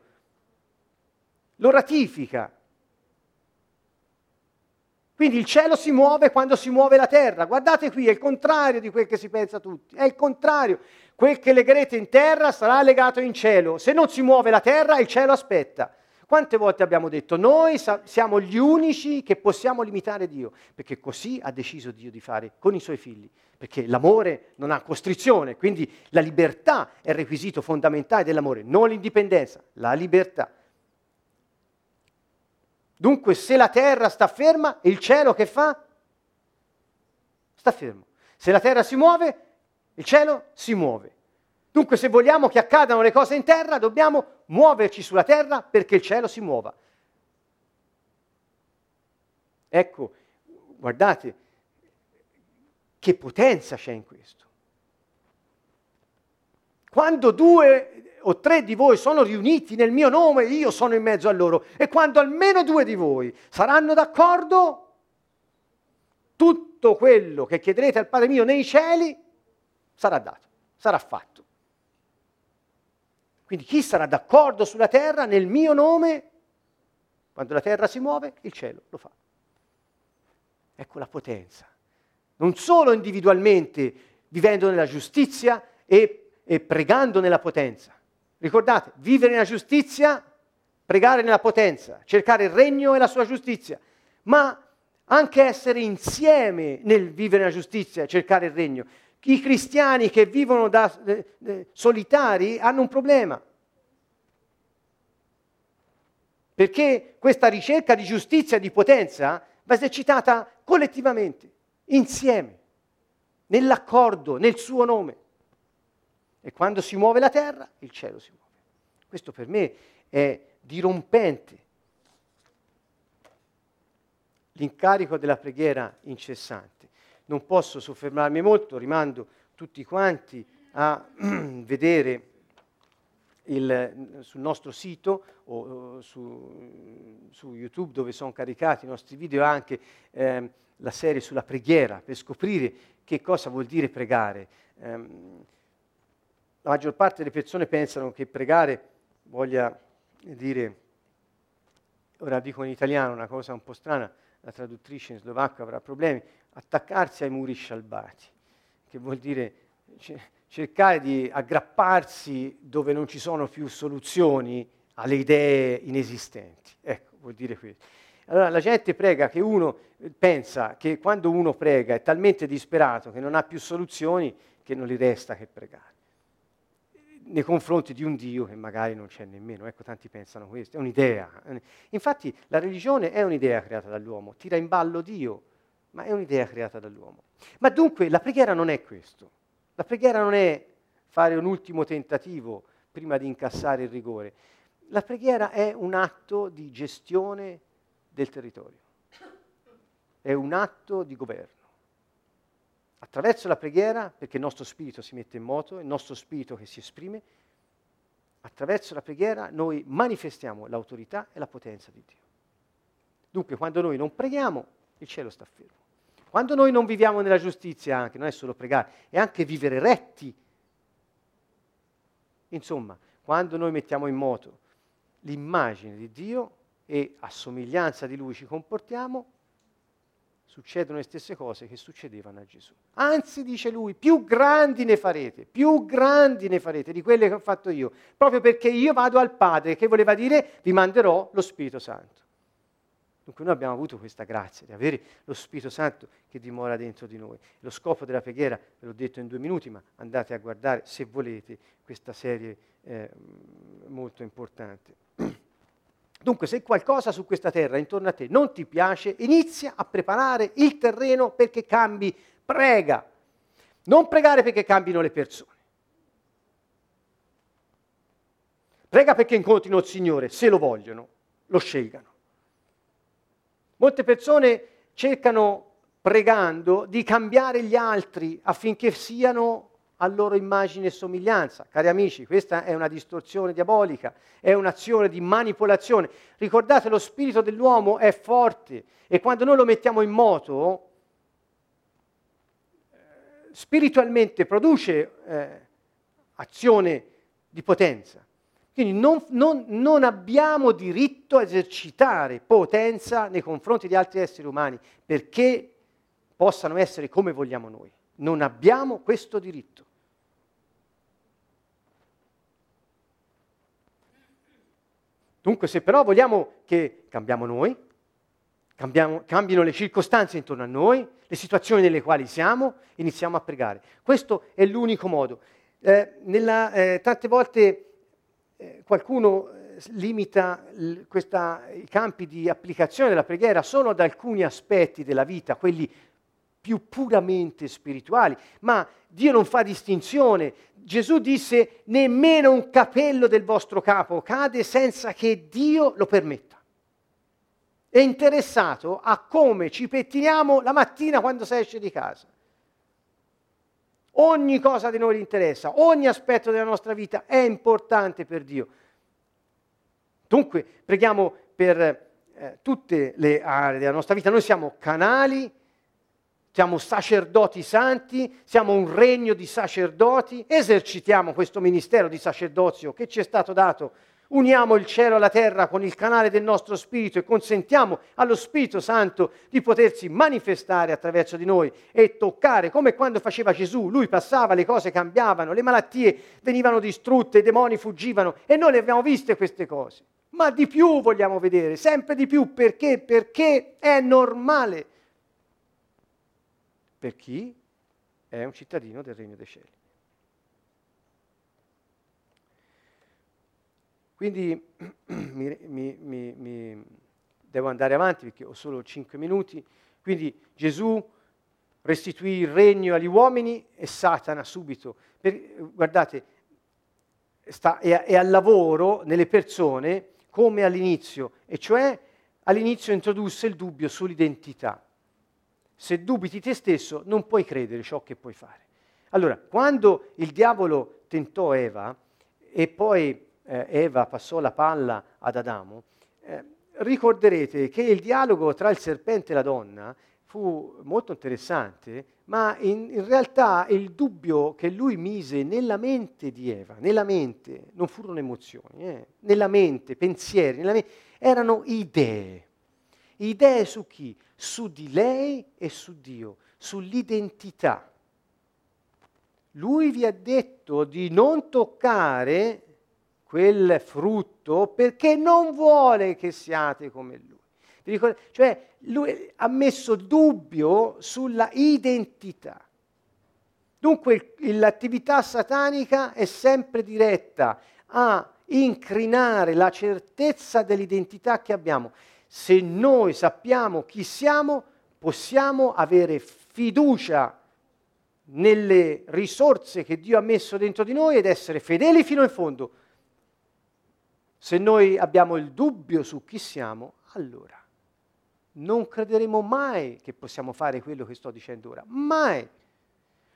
Lo ratifica. Quindi il cielo si muove quando si muove la terra. Guardate qui, è il contrario di quel che si pensa tutti. È il contrario. Quel che legherete in terra sarà legato in cielo. Se non si muove la terra, il cielo aspetta. Quante volte abbiamo detto noi siamo gli unici che possiamo limitare Dio? Perché così ha deciso Dio di fare con i suoi figli. Perché l'amore non ha costrizione, quindi la libertà è il requisito fondamentale dell'amore, non l'indipendenza, la libertà. Dunque se la terra sta ferma, il cielo che fa? Sta fermo. Se la terra si muove, il cielo si muove. Dunque se vogliamo che accadano le cose in terra, dobbiamo muoverci sulla terra perché il cielo si muova. Ecco, guardate che potenza c'è in questo. Quando due o tre di voi sono riuniti nel mio nome, io sono in mezzo a loro. E quando almeno due di voi saranno d'accordo, tutto quello che chiederete al Padre mio nei cieli sarà dato, sarà fatto. Quindi chi sarà d'accordo sulla terra nel mio nome, quando la terra si muove, il cielo lo fa. Ecco la potenza. Non solo individualmente, vivendo nella giustizia e, e pregando nella potenza. Ricordate, vivere nella giustizia, pregare nella potenza, cercare il regno e la sua giustizia, ma anche essere insieme nel vivere nella giustizia, cercare il regno i cristiani che vivono da eh, eh, solitari hanno un problema. Perché questa ricerca di giustizia e di potenza va esercitata collettivamente, insieme, nell'accordo, nel suo nome. E quando si muove la terra, il cielo si muove. Questo per me è dirompente. L'incarico della preghiera incessante non posso soffermarmi molto, rimando tutti quanti a vedere il, sul nostro sito o su, su, YouTube dove sono caricati i nostri video anche eh, la serie sulla preghiera per scoprire che cosa vuol dire pregare. Eh, la maggior parte delle persone pensano che pregare voglia dire, ora dico in italiano una cosa un po' strana, la traduttrice in slovacco avrà problemi, attaccarsi ai muri scialbati, che vuol dire cercare di aggrapparsi dove non ci sono più soluzioni alle idee inesistenti. Ecco, vuol dire questo. Allora la gente prega che uno pensa che quando uno prega è talmente disperato che non ha più soluzioni che non gli resta che pregare nei confronti di un Dio che magari non c'è nemmeno. Ecco, tanti pensano questo, è un'idea. Infatti la religione è un'idea creata dall'uomo, tira in ballo Dio, ma è un'idea creata dall'uomo. Ma dunque la preghiera non è questo. La preghiera non è fare un ultimo tentativo prima di incassare il rigore. La preghiera è un atto di gestione del territorio, è un atto di governo. Attraverso la preghiera, perché il nostro spirito si mette in moto, il nostro spirito che si esprime, attraverso la preghiera noi manifestiamo l'autorità e la potenza di Dio. Dunque, quando noi non preghiamo, il cielo sta fermo. Quando noi non viviamo nella giustizia, anche, non è solo pregare, è anche vivere retti. Insomma, quando noi mettiamo in moto l'immagine di Dio e a somiglianza di Lui ci comportiamo, succedono le stesse cose che succedevano a Gesù. Anzi, dice lui, più grandi ne farete, più grandi ne farete di quelle che ho fatto io, proprio perché io vado al Padre, che voleva dire vi manderò lo Spirito Santo. Dunque noi abbiamo avuto questa grazia di avere lo Spirito Santo che dimora dentro di noi. Lo scopo della preghiera, ve l'ho detto in due minuti, ma andate a guardare se volete questa serie eh, molto importante. Dunque, se qualcosa su questa terra intorno a te non ti piace, inizia a preparare il terreno perché cambi, prega. Non pregare perché cambino le persone. Prega perché incontrino il Signore, se lo vogliono, lo scelgano. Molte persone cercano, pregando, di cambiare gli altri affinché siano a loro immagine e somiglianza. Cari amici, questa è una distorsione diabolica, è un'azione di manipolazione. Ricordate, lo spirito dell'uomo è forte e quando noi lo mettiamo in moto, eh, spiritualmente produce eh, azione di potenza. Quindi non, non, non, abbiamo diritto a esercitare potenza nei confronti di altri esseri umani perché possano essere come vogliamo noi. Non abbiamo questo diritto. Dunque, se però vogliamo che cambiamo noi, cambiamo, cambino le circostanze intorno a noi, le situazioni nelle quali siamo, iniziamo a pregare. Questo è l'unico modo. Eh, nella, eh, tante volte eh, qualcuno eh, limita l- questa, i campi di applicazione della preghiera solo ad alcuni aspetti della vita, quelli più puramente spirituali, ma Dio non fa distinzione. Gesù disse nemmeno un capello del vostro capo cade senza che Dio lo permetta. È interessato a come ci pettiniamo la mattina quando si esce di casa. Ogni cosa di noi gli interessa, ogni aspetto della nostra vita è importante per Dio. Dunque preghiamo per eh, tutte le aree della nostra vita. Noi siamo canali siamo sacerdoti santi, siamo un regno di sacerdoti, esercitiamo questo ministero di sacerdozio che ci è stato dato. Uniamo il cielo e la terra con il canale del nostro spirito e consentiamo allo Spirito Santo di potersi manifestare attraverso di noi e toccare, come quando faceva Gesù, lui passava, le cose cambiavano, le malattie venivano distrutte, i demoni fuggivano e noi le abbiamo viste queste cose. Ma di più vogliamo vedere, sempre di più, perché? Perché è normale per chi è un cittadino del Regno dei Cieli. Quindi mi, mi, mi, mi, devo andare avanti perché ho solo cinque minuti. Quindi Gesù restituì il regno agli uomini e Satana subito, per, guardate, sta, è, è al lavoro nelle persone come all'inizio, e cioè all'inizio introdusse il dubbio sull'identità se dubiti te stesso non puoi credere ciò che puoi fare. Allora, quando il diavolo tentò Eva e poi eh, Eva passò la palla ad Adamo, eh, ricorderete che il dialogo tra il serpente e la donna fu molto interessante, ma in, in, realtà il dubbio che lui mise nella mente di Eva, nella mente, non furono emozioni, eh, nella mente, pensieri, nella mente, erano idee. Idee su chi? Su di lei e su Dio, sull'identità. Lui vi ha detto di non toccare quel frutto perché non vuole che siate come lui. Cioè lui ha messo dubbio sulla identità. Dunque l'attività satanica è sempre diretta a incrinare la certezza dell'identità che abbiamo. Se noi sappiamo chi siamo, possiamo avere fiducia nelle risorse che Dio ha messo dentro di noi ed essere fedeli fino in fondo. Se noi abbiamo il dubbio su chi siamo, allora non crederemo mai che possiamo fare quello che sto dicendo ora. Mai.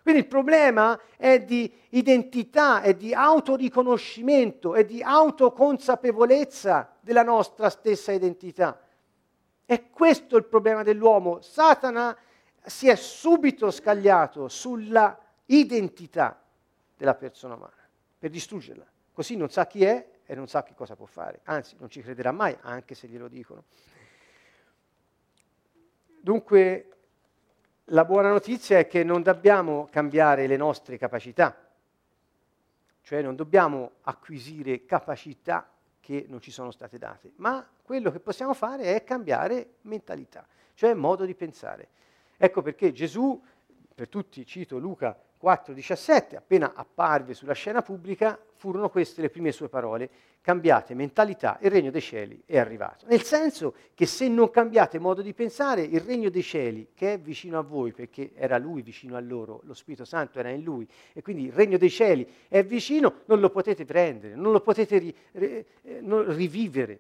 Quindi il problema è di identità, è di autoriconoscimento, è di autoconsapevolezza della nostra stessa identità. È questo il problema dell'uomo. Satana si è subito scagliato sulla identità della persona umana per distruggerla. Così non sa chi è e non sa che cosa può fare. Anzi, non ci crederà mai, anche se glielo dicono. Dunque, la buona notizia è che non dobbiamo cambiare le nostre capacità, cioè non dobbiamo acquisire capacità che non ci sono state date, ma quello che possiamo fare è cambiare mentalità, cioè modo di pensare. Ecco perché Gesù, per tutti cito Luca 4:17, appena apparve sulla scena pubblica, furono queste le prime sue parole, cambiate mentalità, il regno dei cieli è arrivato. Nel senso che se non cambiate modo di pensare, il regno dei cieli, che è vicino a voi, perché era lui vicino a loro, lo Spirito Santo era in lui, e quindi il regno dei cieli è vicino, non lo potete prendere, non lo potete ri, ri, eh, rivivere.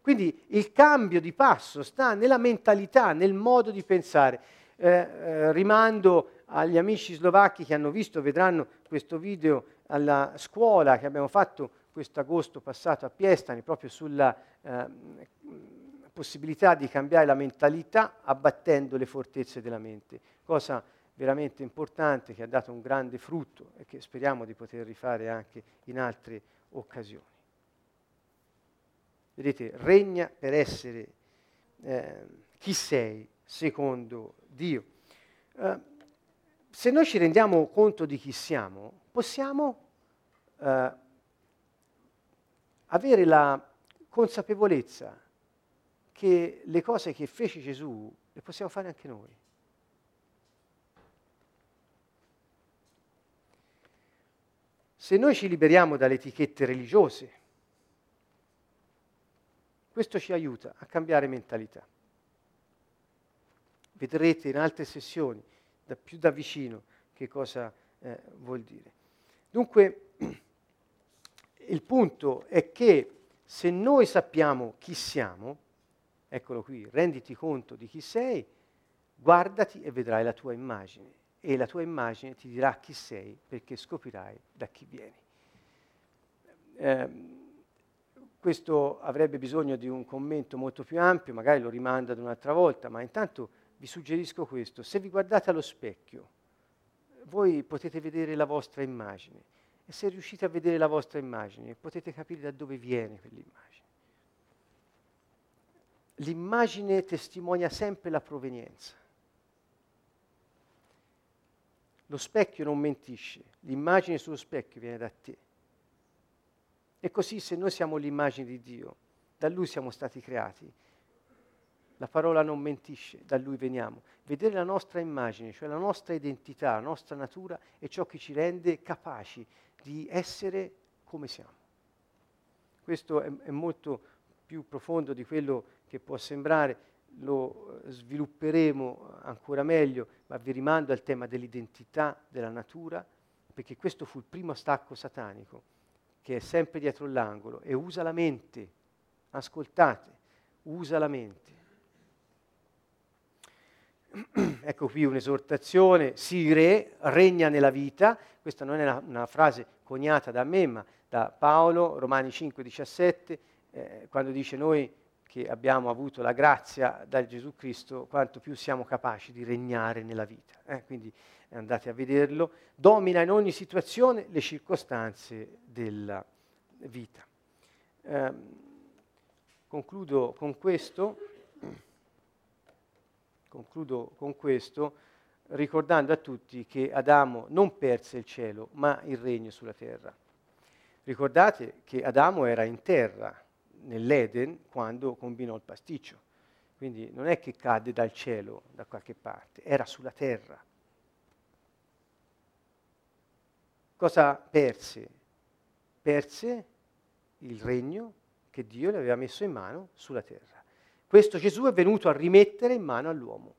Quindi il cambio di passo sta nella mentalità, nel modo di pensare. Eh, eh, rimando agli amici slovacchi che hanno visto, vedranno questo video alla scuola che abbiamo fatto quest'agosto passato a Piestani, proprio sulla eh, possibilità di cambiare la mentalità abbattendo le fortezze della mente, cosa veramente importante che ha dato un grande frutto e che speriamo di poter rifare anche in altre occasioni. Vedete, regna per essere eh, chi sei secondo Dio. Eh, se noi ci rendiamo conto di chi siamo, possiamo eh, avere la consapevolezza che le cose che fece Gesù le possiamo fare anche noi. Se noi ci liberiamo dalle etichette religiose, questo ci aiuta a cambiare mentalità. Vedrete in altre sessioni, da più da vicino, che cosa eh, vuol dire. Dunque, il punto è che se noi sappiamo chi siamo, eccolo qui, renditi conto di chi sei, guardati e vedrai la tua immagine e la tua immagine ti dirà chi sei perché scoprirai da chi vieni. Eh, questo avrebbe bisogno di un commento molto più ampio, magari lo rimando ad un'altra volta, ma intanto vi suggerisco questo. Se vi guardate allo specchio, voi potete vedere la vostra immagine e se riuscite a vedere la vostra immagine, potete capire da dove viene quell'immagine. L'immagine testimonia sempre la provenienza. Lo specchio non mentisce, l'immagine sullo specchio viene da te. E così se noi siamo l'immagine di Dio, da Lui siamo stati creati, la parola non mentisce, da Lui veniamo. Vedere la nostra immagine, cioè la nostra identità, la nostra natura, è ciò che ci rende capaci di essere come siamo. Questo è, è molto più profondo di quello che può sembrare, lo eh, svilupperemo ancora meglio, ma vi rimando al tema dell'identità della natura, perché questo fu il primo stacco satanico, che è sempre dietro l'angolo e usa la mente. Ascoltate, usa la mente. ecco qui un'esortazione, si re, regna nella vita, questa non è una, una frase coniata da me, ma da Paolo, Romani 5, 17, eh, quando dice noi che abbiamo avuto la grazia da Gesù Cristo, quanto più siamo capaci di regnare nella vita. Eh, quindi andate a vederlo, domina in ogni situazione le circostanze della vita. Eh, concludo con questo concludo con questo, ricordando a tutti che Adamo non perse il cielo, ma il regno sulla terra. Ricordate che Adamo era in terra, nell'Eden quando combinò il pasticcio. Quindi non è che cadde dal cielo da qualche parte, era sulla terra. Cosa perse? Perse il regno che Dio le aveva messo in mano sulla terra. Questo Gesù è venuto a rimettere in mano all'uomo.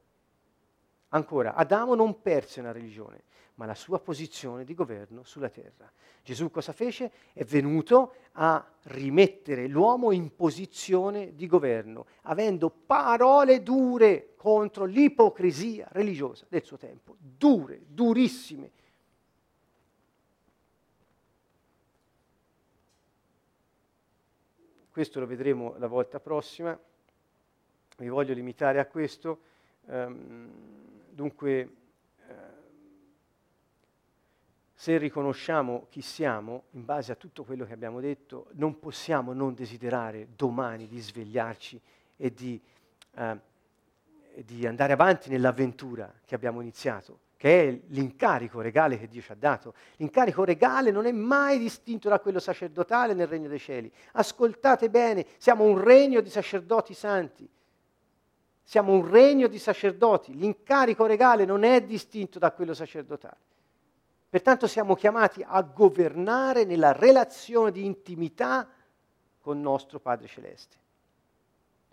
Ancora, Adamo non perse una religione, ma la sua posizione di governo sulla terra. Gesù cosa fece? È venuto a rimettere l'uomo in posizione di governo, avendo parole dure contro l'ipocrisia religiosa del suo tempo, dure, durissime. Questo lo vedremo la volta prossima, mi voglio limitare a questo. Um, dunque, se riconosciamo chi siamo, in base a tutto quello che abbiamo detto, non possiamo non desiderare domani di svegliarci e di, eh, di andare avanti nell'avventura che abbiamo iniziato, che è l'incarico regale che Dio ci ha dato. L'incarico regale non è mai distinto da quello sacerdotale nel regno dei cieli. Ascoltate bene, siamo un regno di sacerdoti santi. Siamo un regno di sacerdoti. L'incarico regale non è distinto da quello sacerdotale. Pertanto siamo chiamati a governare nella relazione di intimità con nostro Padre Celeste,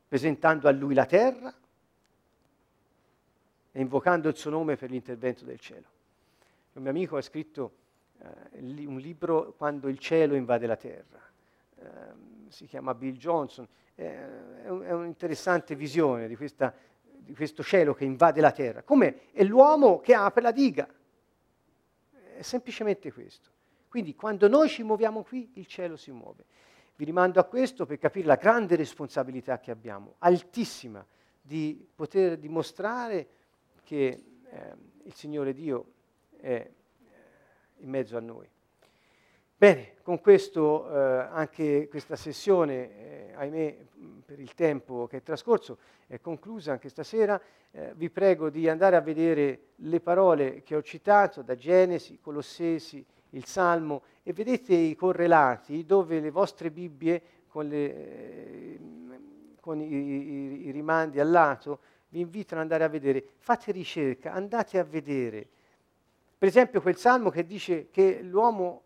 presentando a Lui la terra e invocando il suo nome per l'intervento del cielo. Un mio amico ha scritto eh, un libro Quando il cielo invade la terra, eh, si chiama Bill Johnson, eh, è, è, un'interessante visione di, questa, di questo cielo che invade la terra, come è l'uomo che apre la diga è semplicemente questo. Quindi quando noi ci muoviamo qui, il cielo si muove. Vi rimando a questo per capire la grande responsabilità che abbiamo, altissima, di poter dimostrare che eh, il Signore Dio è eh, in mezzo a noi. Bene, con questo eh, anche questa sessione, eh, ahimè, per il tempo che è trascorso, è conclusa anche stasera. Eh, vi prego di andare a vedere le parole che ho citato da Genesi, Colossesi, il Salmo e vedete i correlati dove le vostre Bibbie con, le, eh, con i, i, i rimandi al lato vi invitano ad andare a vedere. Fate ricerca, andate a vedere. Per esempio quel Salmo che dice che l'uomo,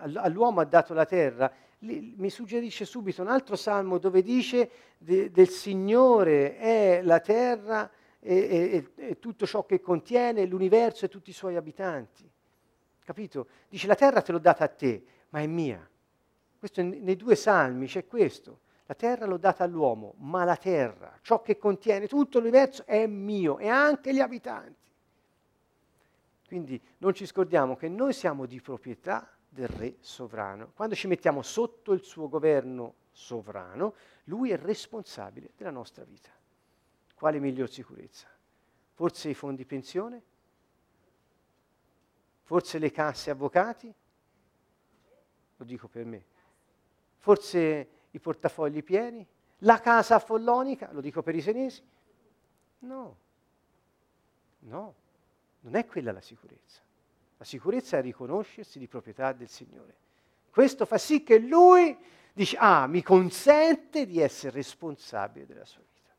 all'uomo ha dato la terra, mi suggerisce subito un altro salmo dove dice de, del Signore è la terra e, e, e, tutto ciò che contiene, l'universo e tutti i suoi abitanti. Capito? Dice la terra te l'ho data a te, ma è mia. Questo nei due salmi c'è questo. La terra l'ho data all'uomo, ma la terra, ciò che contiene tutto l'universo è mio e anche gli abitanti. Quindi non ci scordiamo che noi siamo di proprietà del re sovrano. Quando ci mettiamo sotto il suo governo sovrano, lui è responsabile della nostra vita. Quale miglior sicurezza? Forse i fondi pensione? Forse le casse avvocati? Lo dico per me. Forse i portafogli pieni? La casa affollonica? Lo dico per i senesi? No, no, non è quella la sicurezza. La sicurezza è riconoscersi di proprietà del Signore. Questo fa sì che Lui dice, ah, mi consente di essere responsabile della sua vita.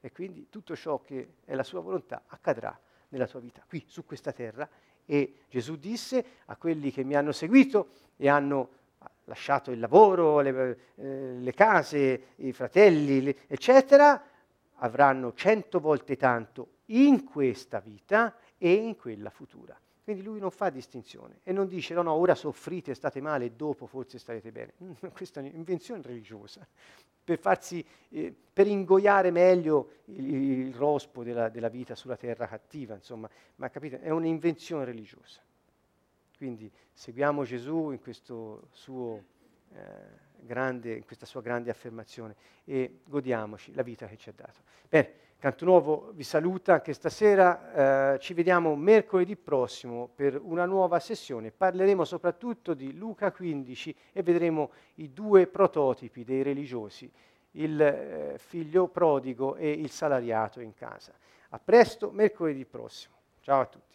E quindi tutto ciò che è la sua volontà accadrà nella tua vita, qui su questa terra. E Gesù disse a quelli che mi hanno seguito e hanno lasciato il lavoro, le, eh, le case, i fratelli, le, eccetera, avranno cento volte tanto in questa vita e in quella futura. Quindi lui non fa distinzione e non dice no, no, ora soffrite, state male e dopo forse starete bene. Questa è un'invenzione religiosa per, farsi, eh, per ingoiare meglio il, il rospo della, della, vita sulla terra cattiva, insomma, ma capite, è un'invenzione religiosa. Quindi seguiamo Gesù in, suo, eh, grande, in questa sua grande affermazione e godiamoci la vita che ci ha dato. Bene. Canto Nuovo vi saluta anche stasera, eh, ci vediamo mercoledì prossimo per una nuova sessione, parleremo soprattutto di Luca 15 e vedremo i due prototipi dei religiosi, il eh, figlio prodigo e il salariato in casa. A presto, mercoledì prossimo. Ciao a tutti.